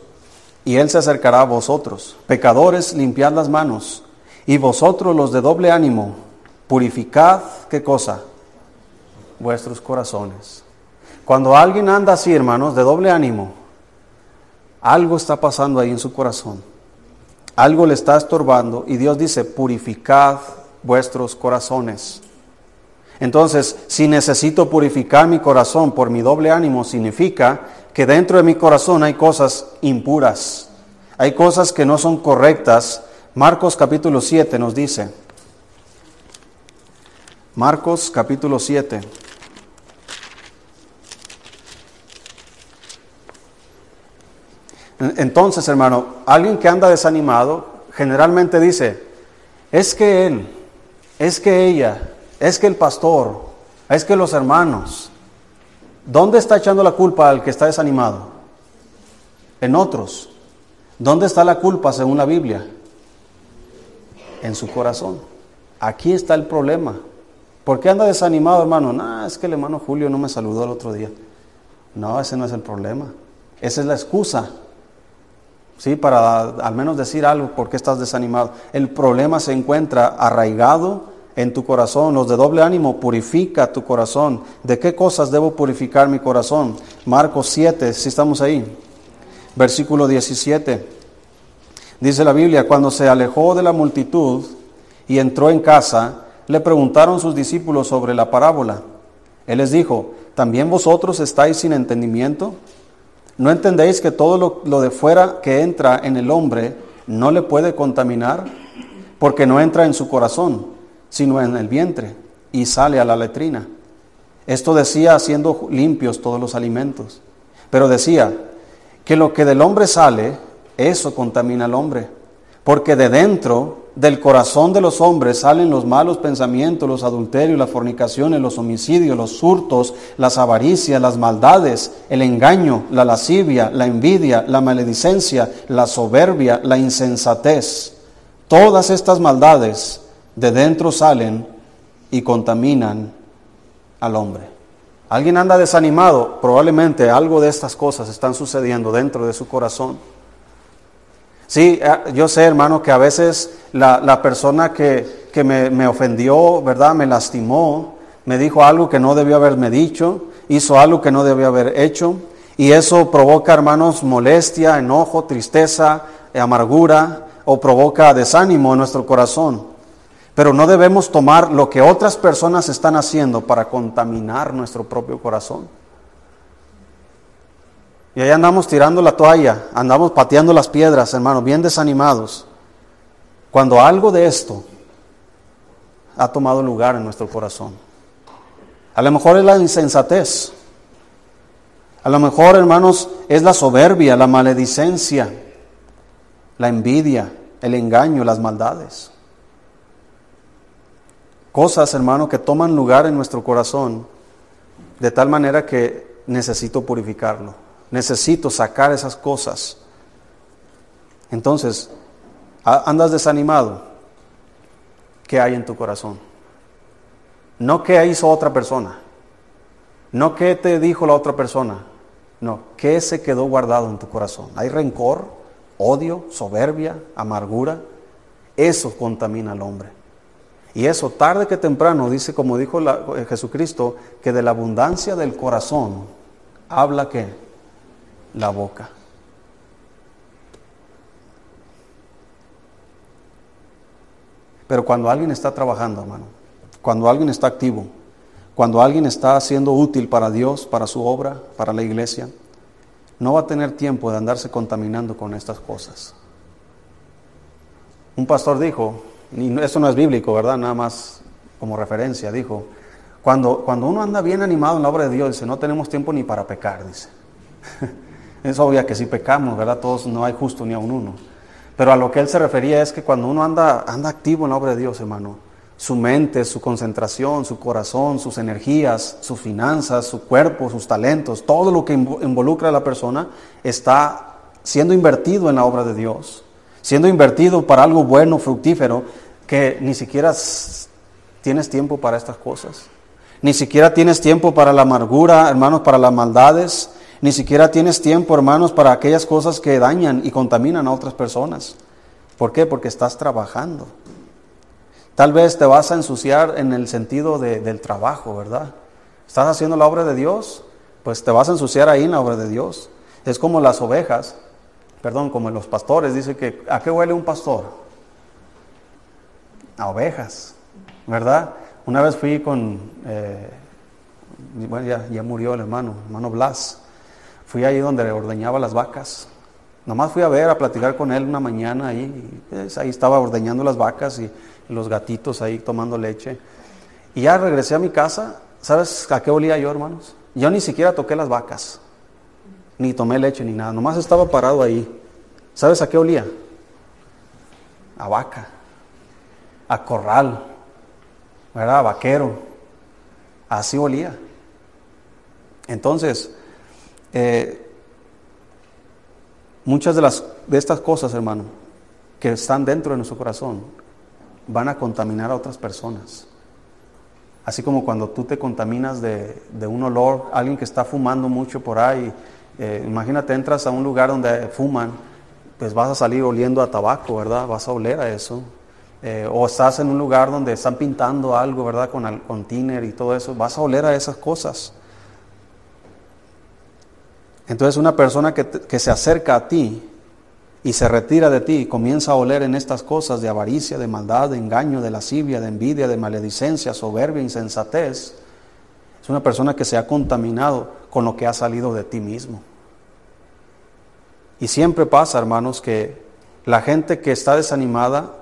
y Él se acercará a vosotros. Pecadores, limpiad las manos. Y vosotros los de doble ánimo, purificad, ¿qué cosa? Vuestros corazones. Cuando alguien anda así, hermanos, de doble ánimo, algo está pasando ahí en su corazón. Algo le está estorbando y Dios dice, purificad vuestros corazones. Entonces, si necesito purificar mi corazón por mi doble ánimo, significa que dentro de mi corazón hay cosas impuras, hay cosas que no son correctas. Marcos capítulo 7 nos dice, Marcos capítulo 7. Entonces, hermano, alguien que anda desanimado generalmente dice, es que él, es que ella, es que el pastor, es que los hermanos. ¿Dónde está echando la culpa al que está desanimado? En otros. ¿Dónde está la culpa según la Biblia? En su corazón. Aquí está el problema. ¿Por qué anda desanimado, hermano? No, es que el hermano Julio no me saludó el otro día. No, ese no es el problema. Esa es la excusa. ¿Sí? Para al menos decir algo, ¿por qué estás desanimado? El problema se encuentra arraigado en tu corazón. Los de doble ánimo, purifica tu corazón. ¿De qué cosas debo purificar mi corazón? Marcos 7, si estamos ahí. Versículo 17. Dice la Biblia, cuando se alejó de la multitud y entró en casa, le preguntaron sus discípulos sobre la parábola. Él les dijo, ¿también vosotros estáis sin entendimiento? ¿No entendéis que todo lo, de fuera que entra en el hombre no le puede contaminar? Porque no entra en su corazón, sino en el vientre, y sale a la letrina. Esto decía haciendo limpios todos los alimentos. Pero decía que lo que del hombre sale, eso contamina al hombre. Porque de dentro del corazón de los hombres salen los malos pensamientos, los adulterios, las fornicaciones, los homicidios, los hurtos, las avaricias, las maldades, el engaño, la lascivia, la envidia, la maledicencia, la soberbia, la insensatez. Todas estas maldades de dentro salen y contaminan al hombre. Alguien anda desanimado, probablemente algo de estas cosas están sucediendo dentro de su corazón. Sí, eh, yo sé, hermano, que a veces la, persona que, me, me, ofendió, ¿verdad? Me lastimó, me dijo algo que no debió haberme dicho, hizo algo que no debió haber hecho, y eso provoca, hermanos, molestia, enojo, tristeza, amargura, o provoca desánimo en nuestro corazón. Pero no debemos tomar lo que otras personas están haciendo para contaminar nuestro propio corazón. Y ahí andamos tirando la toalla, andamos pateando las piedras, hermano, bien desanimados. Cuando algo de esto ha tomado lugar en nuestro corazón. A lo mejor es la insensatez. A lo mejor, hermanos, es la soberbia, la maledicencia, la envidia, el engaño, las maldades. Cosas, hermano, que toman lugar en nuestro corazón de tal manera que necesito purificarlo. Necesito sacar esas cosas. Entonces, andas desanimado. ¿Qué hay en tu corazón? No qué hizo otra persona. No qué te dijo la otra persona. No, qué se quedó guardado en tu corazón. Hay rencor, odio, soberbia, amargura. Eso contamina al hombre. Y eso tarde que temprano, dice como dijo Jesucristo, que de la abundancia del corazón habla que la boca. Pero cuando alguien está trabajando, hermano, cuando alguien está activo, cuando alguien está siendo útil para Dios, para su obra, para la iglesia, no va a tener tiempo de andarse contaminando con estas cosas. Un pastor dijo, y esto no es bíblico, ¿verdad? Nada más como referencia, dijo, cuando, cuando uno anda bien animado en la obra de Dios, dice, no tenemos tiempo ni para pecar, dice. *laughs* Es obvio que si pecamos, ¿verdad? Todos no hay justo ni a un uno. Pero a lo que él se refería es que cuando uno anda, anda activo en la obra de Dios, hermano, su mente, su concentración, su corazón, sus energías, sus finanzas, su cuerpo, sus talentos, todo lo que involucra a la persona está siendo invertido en la obra de Dios, siendo invertido para algo bueno, fructífero, que ni siquiera tienes tiempo para estas cosas. Ni siquiera tienes tiempo para la amargura, hermanos, para las maldades, ni siquiera tienes tiempo, hermanos, para aquellas cosas que dañan y contaminan a otras personas. ¿Por qué? Porque estás trabajando. Tal vez te vas a ensuciar en el sentido del trabajo, ¿verdad? ¿Estás haciendo la obra de Dios? Pues te vas a ensuciar ahí en la obra de Dios. Es como las ovejas, perdón, como los pastores. Dice que, ¿a qué huele un pastor? A ovejas, ¿verdad? Una vez fui con, eh, bueno, ya, ya murió el hermano, hermano Blas Fui ahí donde ordeñaba las vacas. Nomás fui a ver, a platicar con él una mañana ahí. Y, pues, ahí estaba ordeñando las vacas y, los gatitos ahí tomando leche. Y ya regresé a mi casa. ¿Sabes a qué olía yo, hermanos? Yo ni siquiera toqué las vacas. Ni tomé leche ni nada. Nomás estaba parado ahí. ¿Sabes a qué olía? A vaca. A corral. ¿Verdad? A vaquero. Así olía. Entonces, eh, muchas de, las, de estas cosas, hermano, que están dentro de nuestro corazón, van a contaminar a otras personas. Así como cuando tú te contaminas de, un olor, alguien que está fumando mucho por ahí, eh, imagínate, entras a un lugar donde fuman, pues vas a salir oliendo a tabaco, ¿verdad? Vas a oler a eso. Eh, o estás en un lugar donde están pintando algo, ¿verdad? Con, con tiner y todo eso, vas a oler a esas cosas. Entonces una persona que, se acerca a ti y se retira de ti y comienza a oler en estas cosas de avaricia, de maldad, de engaño, de lascivia, de envidia, de maledicencia, soberbia, insensatez, es una persona que se ha contaminado con lo que ha salido de ti mismo. Y siempre pasa, hermanos, que la gente que está desanimada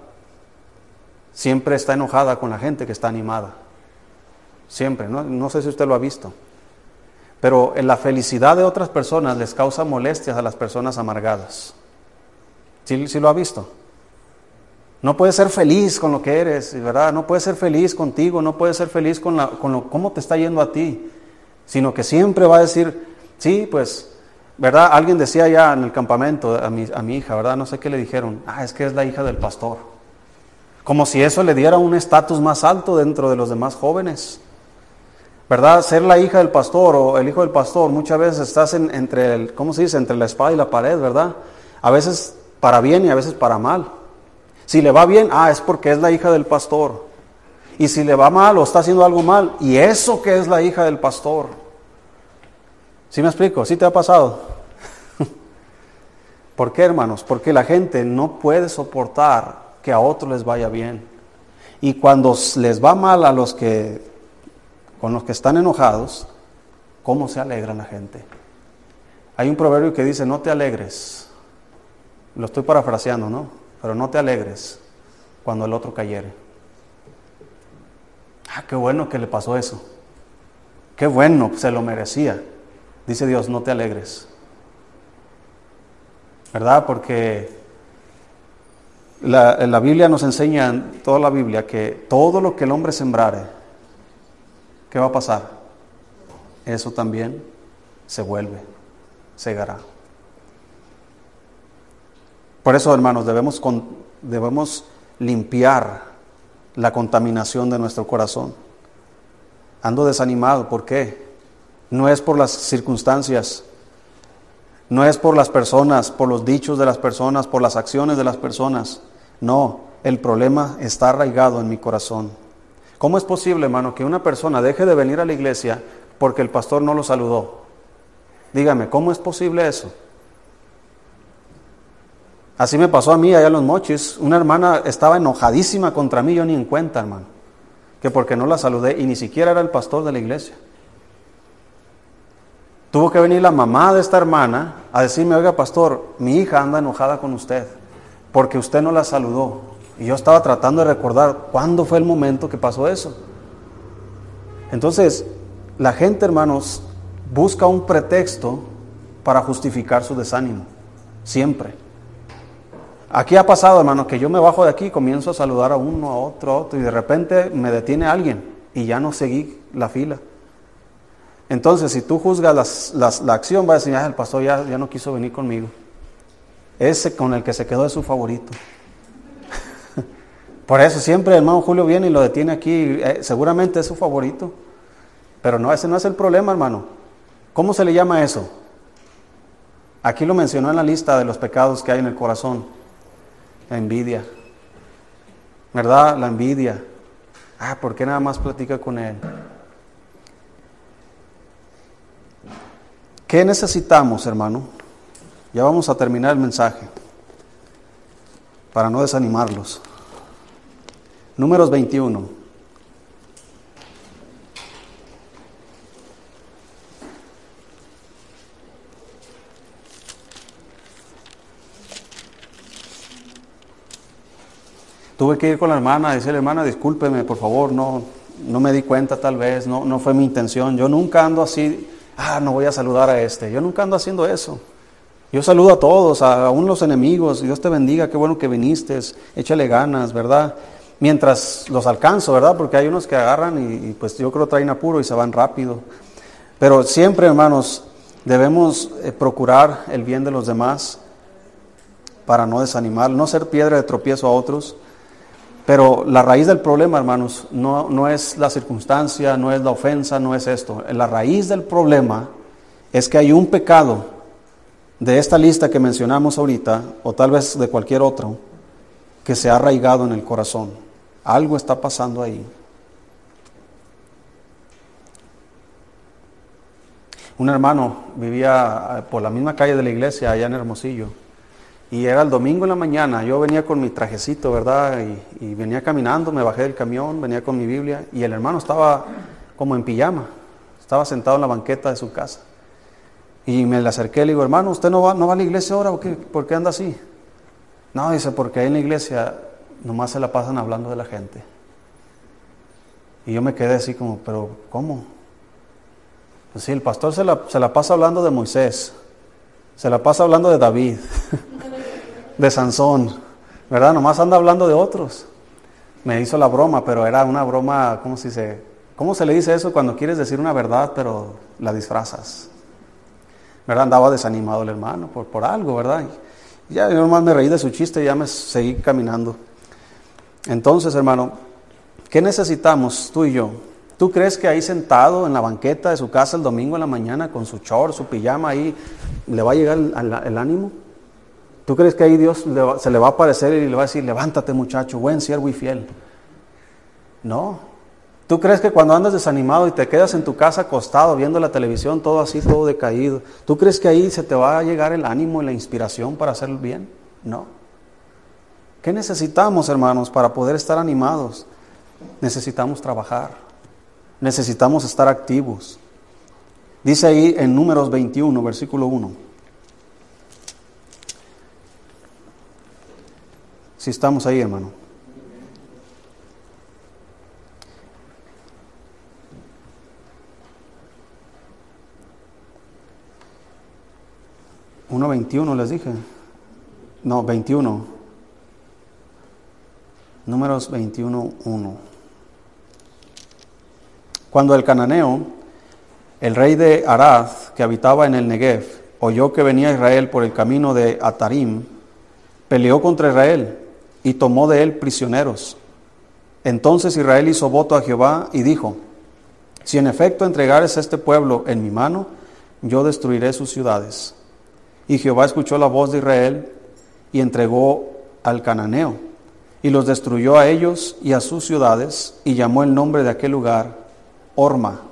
siempre está enojada con la gente que está animada. Siempre, ¿no? Sé si usted lo ha visto. Pero en la felicidad de otras personas les causa molestias a las personas amargadas. ¿Sí, lo ha visto? No puedes ser feliz con lo que eres, ¿verdad? No puedes ser feliz contigo, no puedes ser feliz con, la, con lo, cómo te está yendo a ti, sino que siempre va a decir, sí, pues, ¿verdad? Alguien decía ya en el campamento a mi, a mi hija, ¿verdad? No sé qué le dijeron, ah, es que es la hija del pastor. Como si eso le diera un estatus más alto dentro de los demás jóvenes. ¿verdad? Ser la hija del pastor o el hijo del pastor, muchas veces estás entre, el, ¿cómo se dice? Entre la espada y la pared, ¿verdad? A veces para bien y a veces para mal. Si le va bien, ah, es porque es la hija del pastor. Y si le va mal o está haciendo algo mal, y eso que es la hija del pastor. ¿Sí me explico? ¿Sí te ha pasado? *laughs* ¿Por qué, hermanos? Porque la gente no puede soportar que a otros les vaya bien. Y cuando les va mal a los que con los que están enojados, ¿cómo se alegra la gente? Hay un proverbio que dice, no te alegres. Lo estoy parafraseando, ¿no? Pero no te alegres cuando el otro cayere. Ah, qué bueno que le pasó eso. Qué bueno, se lo merecía. Dice Dios, no te alegres. ¿Verdad? Porque la, la Biblia nos enseña, toda la Biblia, que todo lo que el hombre sembrare, ¿qué va a pasar? Eso también se vuelve, segará. Por eso, hermanos, debemos, debemos limpiar la contaminación de nuestro corazón. Ando desanimado, ¿por qué? No es por las circunstancias, no es por las personas, por los dichos de las personas, por las acciones de las personas. No, el problema está arraigado en mi corazón. ¿Cómo es posible, hermano, que una persona deje de venir a la iglesia porque el pastor no lo saludó? Dígame, ¿cómo es posible eso? Así me pasó a mí allá en los mochis. Una hermana estaba enojadísima contra mí, yo ni en cuenta, hermano. Que porque no la saludé y ni siquiera era el pastor de la iglesia. Tuvo que venir la mamá de esta hermana a decirme, oiga pastor, mi hija anda enojada con usted porque usted no la saludó. Y yo estaba tratando de recordar cuándo fue el momento que pasó eso. Entonces, la gente, hermanos, busca un pretexto para justificar su desánimo. Siempre. Aquí ha pasado, hermano, que yo me bajo de aquí y comienzo a saludar a uno, a otro, a otro, y de repente me detiene alguien y ya no seguí la fila. Entonces, si tú juzgas la acción, va a decir, ah, el pastor ya, ya no quiso venir conmigo. Ese con el que se quedó es su favorito. *laughs* Por eso siempre el hermano Julio viene y lo detiene aquí. Eh, seguramente es su favorito. Pero no, ese no es el problema, hermano. ¿Cómo se le llama eso? Aquí lo mencionó en la lista de los pecados que hay en el corazón. La envidia. ¿Verdad? La envidia. Ah, ¿por qué nada más platica con él? ¿Qué necesitamos, hermano? Ya vamos a terminar el mensaje para no desanimarlos. Números 21. Tuve que ir con la hermana, decirle, hermana, discúlpeme, por favor, no, no me di cuenta tal vez, no, no fue mi intención. Yo nunca ando así ah, no voy a saludar a este. Yo nunca ando haciendo eso. Yo saludo a todos, aún los enemigos. Dios te bendiga, qué bueno que viniste, échale ganas, ¿verdad? Mientras los alcanzo, ¿verdad? Porque hay unos que agarran y, pues yo creo traen apuro y se van rápido. Pero siempre, hermanos, debemos eh, procurar el bien de los demás para no desanimar, no ser piedra de tropiezo a otros. Pero la raíz del problema, hermanos, no, no es la circunstancia, no es la ofensa, no es esto. La raíz del problema es que hay un pecado de esta lista que mencionamos ahorita, o tal vez de cualquier otro, que se ha arraigado en el corazón. Algo está pasando ahí. Un hermano vivía por la misma calle de la iglesia, allá en Hermosillo. Y era el domingo en la mañana, yo venía con mi trajecito, ¿verdad? Y, venía caminando, me bajé del camión, venía con mi Biblia y el hermano estaba como en pijama, estaba sentado en la banqueta de su casa. Y me le acerqué le digo, hermano, ¿usted no va, no va a la iglesia ahora qué? ¿Por qué anda así? No, dice, porque ahí en la iglesia nomás se la pasan hablando de la gente. Y yo me quedé así como, pero ¿cómo? Pues el pastor se la, se la pasa hablando de Moisés, se la pasa hablando de David. *laughs* de Sansón, ¿verdad? Nomás anda hablando de otros. Me hizo la broma, pero era una broma, ¿cómo se dice? ¿Cómo se le dice eso cuando quieres decir una verdad, pero la disfrazas? ¿Verdad? Andaba desanimado el hermano por, por algo, ¿verdad? Ya yo nomás me reí de su chiste y ya me seguí caminando. Entonces, hermano, ¿qué necesitamos tú y yo? ¿Tú crees que ahí sentado en la banqueta de su casa el domingo en la mañana con su short, su pijama ahí, le va a llegar el ánimo? ¿Tú crees que ahí Dios se le va a aparecer y le va a decir, levántate muchacho, buen siervo y fiel? No. ¿Tú crees que cuando andas desanimado y te quedas en tu casa acostado viendo la televisión, todo así, todo decaído, ¿tú crees que ahí se te va a llegar el ánimo y la inspiración para hacer el bien? No. ¿Qué necesitamos, hermanos, para poder estar animados? Necesitamos trabajar. Necesitamos estar activos. Dice ahí en Números 21, versículo 1. Si estamos ahí, hermano. Uno veintiuno les dije. No, veintiuno. Números veintiuno, uno. Cuando el cananeo, el rey de Arad, que habitaba en el Negev, oyó que venía Israel por el camino de Atarim, peleó contra Israel y tomó de él prisioneros. Entonces Israel hizo voto a Jehová y dijo, si en efecto entregares este pueblo en mi mano, yo destruiré sus ciudades. Y Jehová escuchó la voz de Israel y entregó al cananeo, y los destruyó a ellos y a sus ciudades, y llamó el nombre de aquel lugar Orma.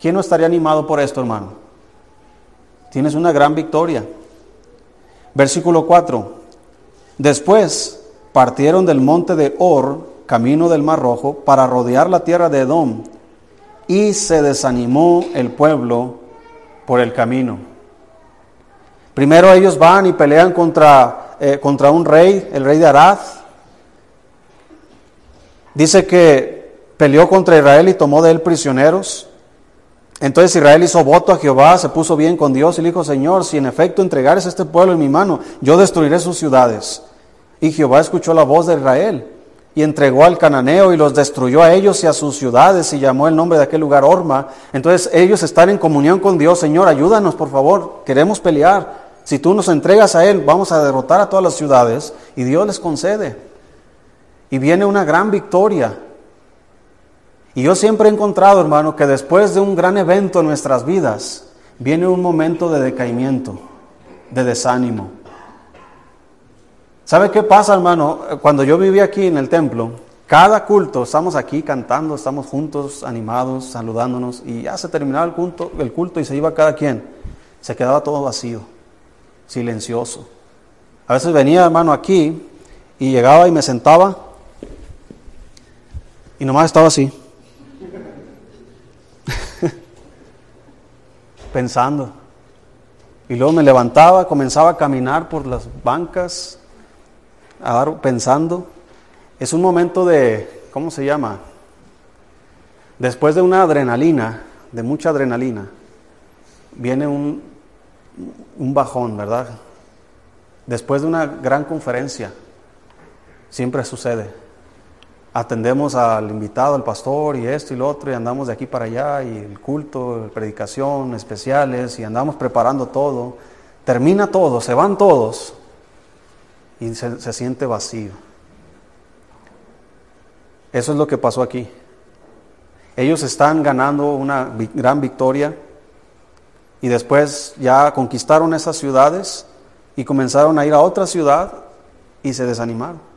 ¿Quién no estaría animado por esto, hermano? Tienes una gran victoria. Versículo 4. Después partieron del monte de Or, camino del Mar Rojo, para rodear la tierra de Edom, y se desanimó el pueblo por el camino. Primero ellos van y pelean contra, eh, contra un rey, el rey de Arad. Dice que peleó contra Israel y tomó de él prisioneros. Entonces Israel hizo voto a Jehová, se puso bien con Dios y le dijo, Señor, si en efecto entregares este pueblo en mi mano, yo destruiré sus ciudades. Y Jehová escuchó la voz de Israel y entregó al cananeo y los destruyó a ellos y a sus ciudades y llamó el nombre de aquel lugar Orma. Entonces ellos están en comunión con Dios, Señor, ayúdanos por favor, queremos pelear. Si tú nos entregas a Él, vamos a derrotar a todas las ciudades y Dios les concede. Y viene una gran victoria. Y yo siempre he encontrado, hermano, que después de un gran evento en nuestras vidas, viene un momento de decaimiento, de desánimo. ¿Sabe qué pasa, hermano? Cuando yo vivía aquí en el templo, cada culto, estamos aquí cantando, estamos juntos, animados, saludándonos, y ya se terminaba el culto, el culto y se iba cada quien. Se quedaba todo vacío, silencioso. A veces venía, hermano, aquí y llegaba y me sentaba y nomás estaba así. *laughs* pensando. Y luego me levantaba, comenzaba a caminar por las bancas, a dar pensando. Es un momento de, ¿cómo se llama? Después de una adrenalina, de mucha adrenalina, viene un, un bajón, ¿verdad? Después de una gran conferencia, siempre sucede. Atendemos al invitado, al pastor y esto y lo otro, y andamos de aquí para allá, y el culto, predicación, especiales, y andamos preparando todo. Termina todo, se van todos, y se siente vacío. Eso es lo que pasó aquí. Ellos están ganando una gran victoria y después ya conquistaron esas ciudades y comenzaron a ir a otra ciudad y se desanimaron.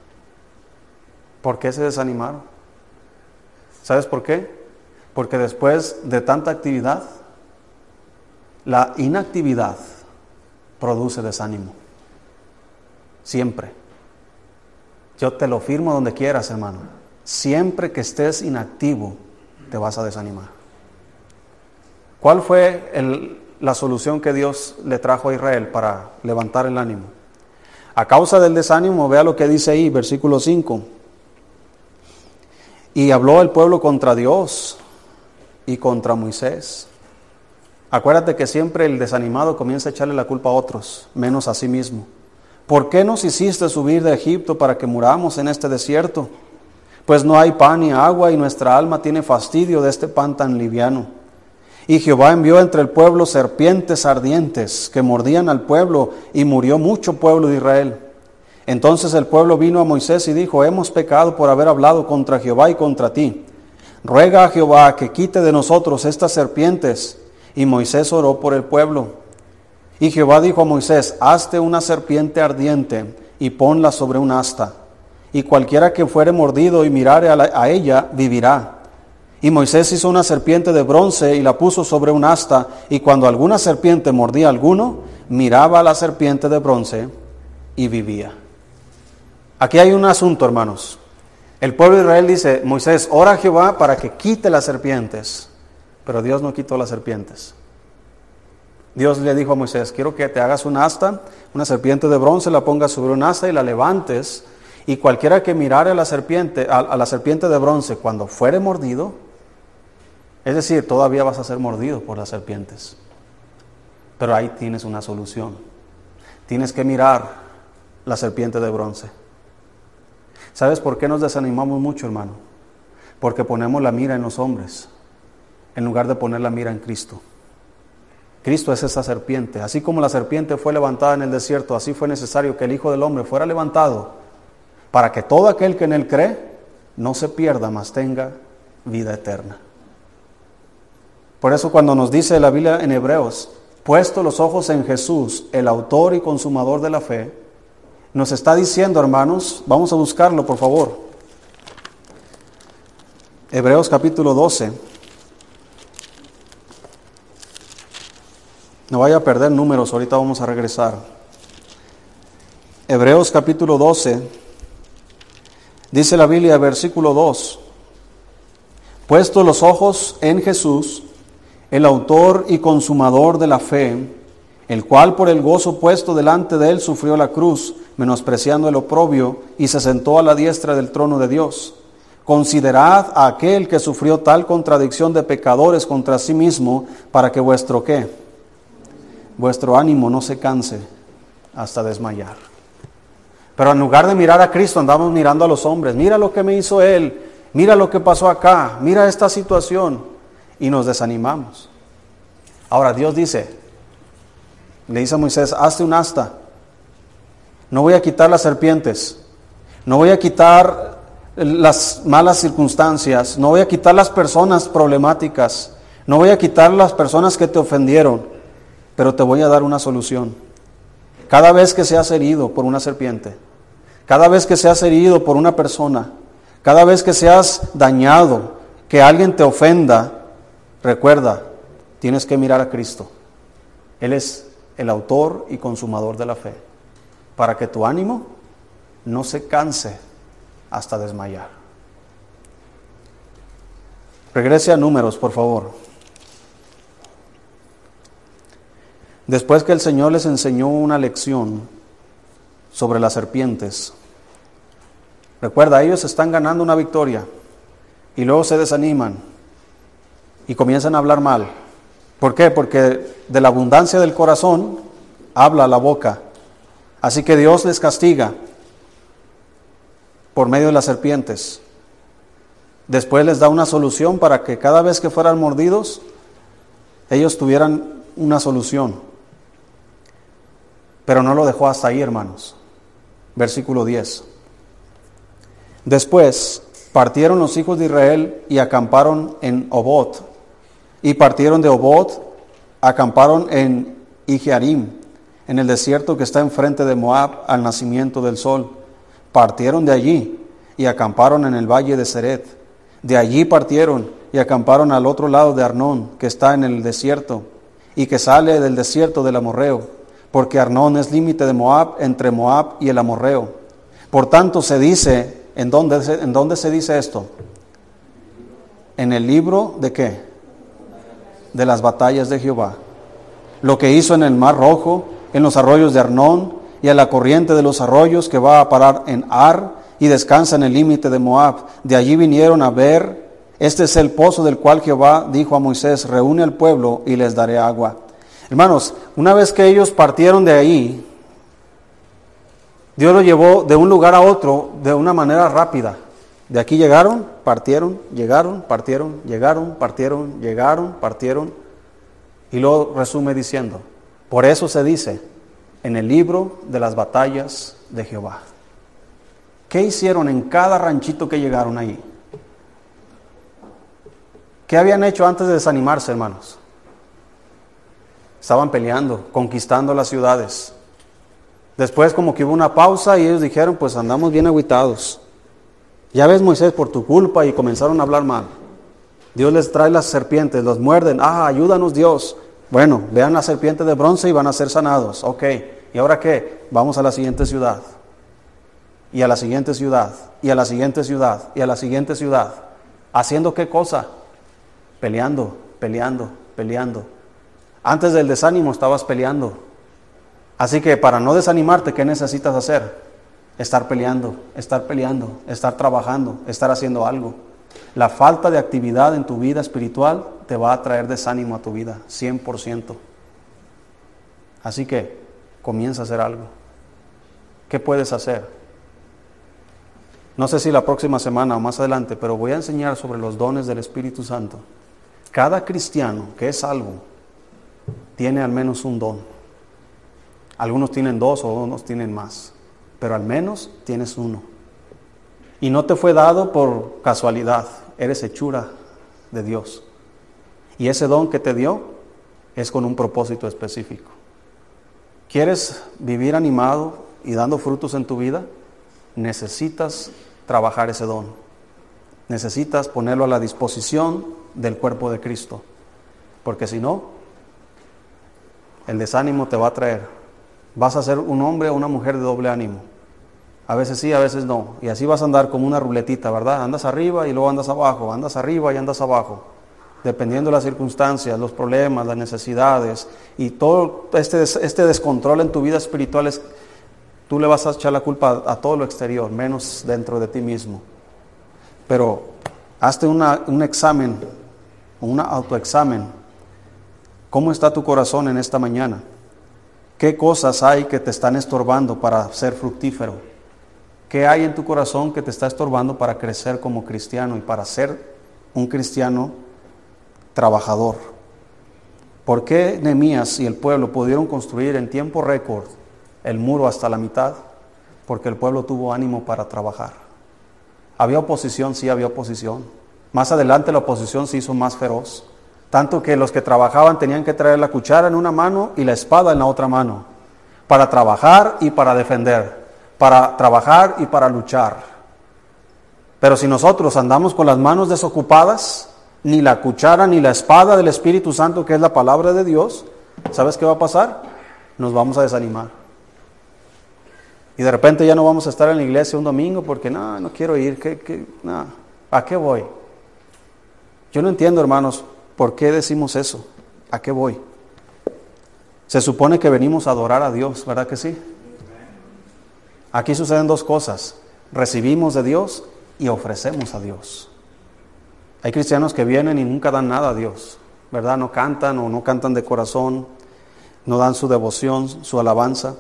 ¿Por qué se desanimaron? ¿Sabes por qué? Porque después de tanta actividad, la inactividad produce desánimo. Siempre. Yo te lo firmo donde quieras, hermano. Siempre que estés inactivo, te vas a desanimar. ¿Cuál fue la solución que Dios le trajo a Israel para levantar el ánimo. A causa del desánimo, vea lo que dice ahí, versículo 5. Y habló el pueblo contra Dios y contra Moisés. Acuérdate que siempre el desanimado comienza a echarle la culpa a otros, menos a sí mismo. ¿Por qué nos hiciste subir de Egipto para que muramos en este desierto? Pues no hay pan ni agua y nuestra alma tiene fastidio de este pan tan liviano. Y Jehová envió entre el pueblo serpientes ardientes que mordían al pueblo y murió mucho pueblo de Israel. Entonces el pueblo vino a Moisés y dijo, hemos pecado por haber hablado contra Jehová y contra ti. Ruega a Jehová que quite de nosotros estas serpientes. Y Moisés oró por el pueblo. Y Jehová dijo a Moisés, hazte una serpiente ardiente y ponla sobre un asta. Y cualquiera que fuere mordido y mirare a, ella, vivirá. Y Moisés hizo una serpiente de bronce y la puso sobre un asta, y cuando alguna serpiente mordía a alguno, miraba a la serpiente de bronce y vivía. Aquí hay un asunto, hermanos. El pueblo de Israel dice, Moisés, ora a Jehová para que quite las serpientes, pero Dios no quitó las serpientes. Dios le dijo a Moisés, quiero que te hagas un asta, una serpiente de bronce, la pongas sobre un asta y la levantes, y cualquiera que mirare a la serpiente, a, la serpiente de bronce cuando fuere mordido, es decir, todavía vas a ser mordido por las serpientes. Pero ahí tienes una solución. Tienes que mirar la serpiente de bronce. ¿Sabes por qué nos desanimamos mucho, hermano? Porque ponemos la mira en los hombres en lugar de poner la mira en Cristo. Cristo es esa serpiente. Así como la serpiente fue levantada en el desierto, así fue necesario que el Hijo del Hombre fuera levantado para que todo aquel que en él cree no se pierda, mas tenga vida eterna. Por eso cuando nos dice la Biblia en Hebreos, puesto los ojos en Jesús, el autor y consumador de la fe, nos está diciendo, hermanos, vamos a buscarlo, por favor. Hebreos capítulo 12. No vaya a perder números, ahorita vamos a regresar. Hebreos capítulo 12. Dice la Biblia, versículo 2. Puesto los ojos en Jesús, el autor y consumador de la fe, el cual por el gozo puesto delante de él sufrió la cruz, menospreciando el oprobio, y se sentó a la diestra del trono de Dios. Considerad a aquel que sufrió tal contradicción de pecadores contra sí mismo, para que vuestro qué? Vuestro ánimo no se canse hasta desmayar. Pero en lugar de mirar a Cristo, andamos mirando a los hombres. Mira lo que me hizo Él, mira lo que pasó acá, mira esta situación y nos desanimamos. Ahora Dios dice, le dice a Moisés, hazte un asta. No voy a quitar las serpientes, no voy a quitar las malas circunstancias, no voy a quitar las personas problemáticas, no voy a quitar las personas que te ofendieron, pero te voy a dar una solución. Cada vez que seas herido por una serpiente, cada vez que seas herido por una persona, cada vez que seas dañado, que alguien te ofenda, Recuerda, tienes que mirar a Cristo. Él es el autor y consumador de la fe, para que tu ánimo no se canse hasta desmayar. Regrese a números, por favor. Después que el Señor les enseñó una lección sobre las serpientes, Recuerda, ellos están ganando una victoria y luego se desaniman y comienzan a hablar mal. ¿Por qué? Porque de la abundancia del corazón habla la boca. Así que Dios les castiga por medio de las serpientes. Después les da una solución para que cada vez que fueran mordidos, ellos tuvieran una solución. Pero no lo dejó hasta ahí, hermanos. Versículo 10. Después partieron los hijos de Israel y acamparon en Obot. Y partieron de Obot, acamparon en Ijearim, en el desierto que está enfrente de Moab al nacimiento del sol. Partieron de allí y acamparon en el valle de Seret. De allí partieron y acamparon al otro lado de Arnón, que está en el desierto, y que sale del desierto del Amorreo, porque Arnón es límite de Moab entre Moab y el Amorreo. Por tanto se dice, ¿en dónde, ¿en dónde se dice esto? En el libro de qué? De las batallas de Jehová. Lo que hizo en el Mar Rojo, en los arroyos de Arnón y a la corriente de los arroyos que va a parar en Ar y descansa en el límite de Moab. De allí vinieron a ver este es el pozo del cual Jehová dijo a Moisés, reúne al pueblo y les daré agua. Hermanos, una vez que ellos partieron de ahí, Dios los llevó de un lugar a otro de una manera rápida. De aquí llegaron, partieron, llegaron, partieron, llegaron, partieron, llegaron, partieron. Y luego resume diciendo, por eso se dice en el libro de las batallas de Jehová. ¿Qué hicieron en cada ranchito que llegaron ahí? ¿Qué habían hecho antes de desanimarse, hermanos? Estaban peleando, conquistando las ciudades. Después como que hubo una pausa y ellos dijeron, pues andamos bien aguitados. Ya ves Moisés por tu culpa y comenzaron a hablar mal. Dios les trae las serpientes, los muerden. Ah, ayúdanos Dios. Bueno, vean la serpiente de bronce y van a ser sanados. Ok, ¿y ahora qué? Vamos a la siguiente ciudad. Y a la siguiente ciudad. Y a la siguiente ciudad. Y a la siguiente ciudad. ¿Haciendo qué cosa? peleando, peleando, peleando. Antes del desánimo estabas peleando. Así que para no desanimarte, ¿qué necesitas hacer? Estar peleando, estar peleando, estar trabajando, estar haciendo algo. La falta de actividad en tu vida espiritual te va a traer desánimo a tu vida, 100%. Así que comienza a hacer algo. ¿Qué puedes hacer? No sé si la próxima semana o más adelante, pero voy a enseñar sobre los dones del Espíritu Santo. Cada cristiano que es salvo tiene al menos un don. Algunos tienen dos o unos tienen más, pero al menos tienes uno. Y no te fue dado por casualidad, eres hechura de Dios. Y ese don que te dio es con un propósito específico. ¿Quieres vivir animado y dando frutos en tu vida? Necesitas trabajar ese don. Necesitas ponerlo a la disposición del cuerpo de Cristo. Porque si no, el desánimo te va a traer. Vas a ser un hombre o una mujer de doble ánimo. A veces sí, a veces no. Y así vas a andar como una ruletita, ¿verdad? Andas arriba y luego andas abajo, andas arriba y andas abajo. Dependiendo de las circunstancias, los problemas, las necesidades y todo este, este descontrol en tu vida espiritual es, tú le vas a echar la culpa a, todo lo exterior, menos dentro de ti mismo. Pero hazte un examen un autoexamen. ¿Cómo está tu corazón en esta mañana? ¿Qué cosas hay que te están estorbando para ser fructífero? ¿Qué hay en tu corazón que te está estorbando para crecer como cristiano y para ser un cristiano trabajador? ¿Por qué Nehemías y el pueblo pudieron construir en tiempo récord el muro hasta la mitad? Porque el pueblo tuvo ánimo para trabajar. ¿Había oposición? Sí, había oposición más adelante la oposición se hizo más feroz, tanto que los que trabajaban tenían que traer la cuchara en una mano y la espada en la otra mano, para trabajar y para defender, para trabajar y para luchar. Pero si nosotros andamos con las manos desocupadas, ni la cuchara ni la espada del Espíritu Santo, que es la palabra de Dios, ¿sabes qué va a pasar? Nos vamos a desanimar. Y de repente ya no vamos a estar en la iglesia un domingo porque no, no quiero ir, ¿qué, ¿a qué voy? Yo no entiendo, hermanos, por qué decimos eso. ¿A qué voy? Se supone que venimos a adorar a Dios, ¿verdad que sí? Aquí suceden dos cosas. recibimos de Dios y ofrecemos a Dios. Hay cristianos que vienen y nunca dan nada a Dios, ¿verdad? No cantan o no cantan de corazón, no dan su devoción, su alabanza.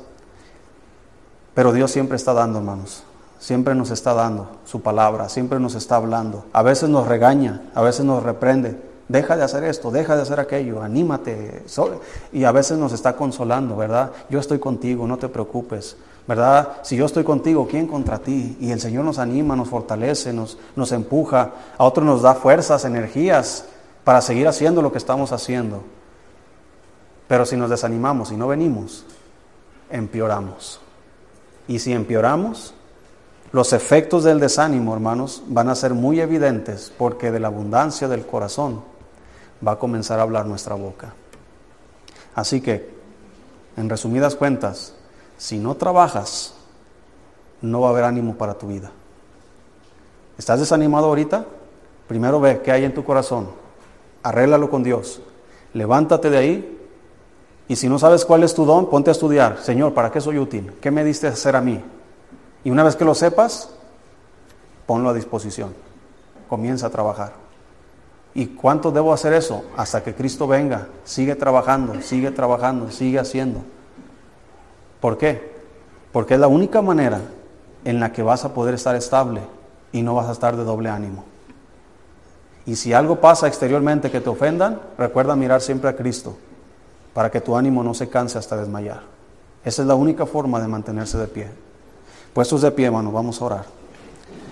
Pero Dios siempre está dando, hermanos. Siempre nos está dando su palabra, siempre nos está hablando. A veces nos regaña, a veces nos reprende. Deja de hacer esto, deja de hacer aquello, anímate. Y a veces nos está consolando, ¿verdad? Yo estoy contigo, no te preocupes. ¿verdad? Si yo estoy contigo, ¿quién contra ti? Y el Señor nos anima, nos fortalece, nos, nos empuja, a otros nos da fuerzas, energías para seguir haciendo lo que estamos haciendo. Pero si nos desanimamos y no venimos, empeoramos. Y si empeoramos, los efectos del desánimo, hermanos, van a ser muy evidentes porque de la abundancia del corazón va a comenzar a hablar nuestra boca. Así que, en resumidas cuentas, si no trabajas, no va a haber ánimo para tu vida. ¿Estás desanimado ahorita? Primero ve qué hay en tu corazón. Arréglalo con Dios. Levántate de ahí. Y si no sabes cuál es tu don, ponte a estudiar. Señor, ¿para qué soy útil? ¿Qué me diste hacer a mí? Y una vez que lo sepas, ponlo a disposición. Comienza a trabajar. ¿Y cuánto debo hacer eso? Hasta que Cristo venga. Sigue trabajando, sigue trabajando, sigue haciendo. ¿Por qué? Porque es la única manera en la que vas a poder estar estable y no vas a estar de doble ánimo. Y si algo pasa exteriormente que te ofendan, recuerda mirar siempre a Cristo para que tu ánimo no se canse hasta desmayar. Esa es la única forma de mantenerse de pie. Puestos de pie, hermano, vamos a orar.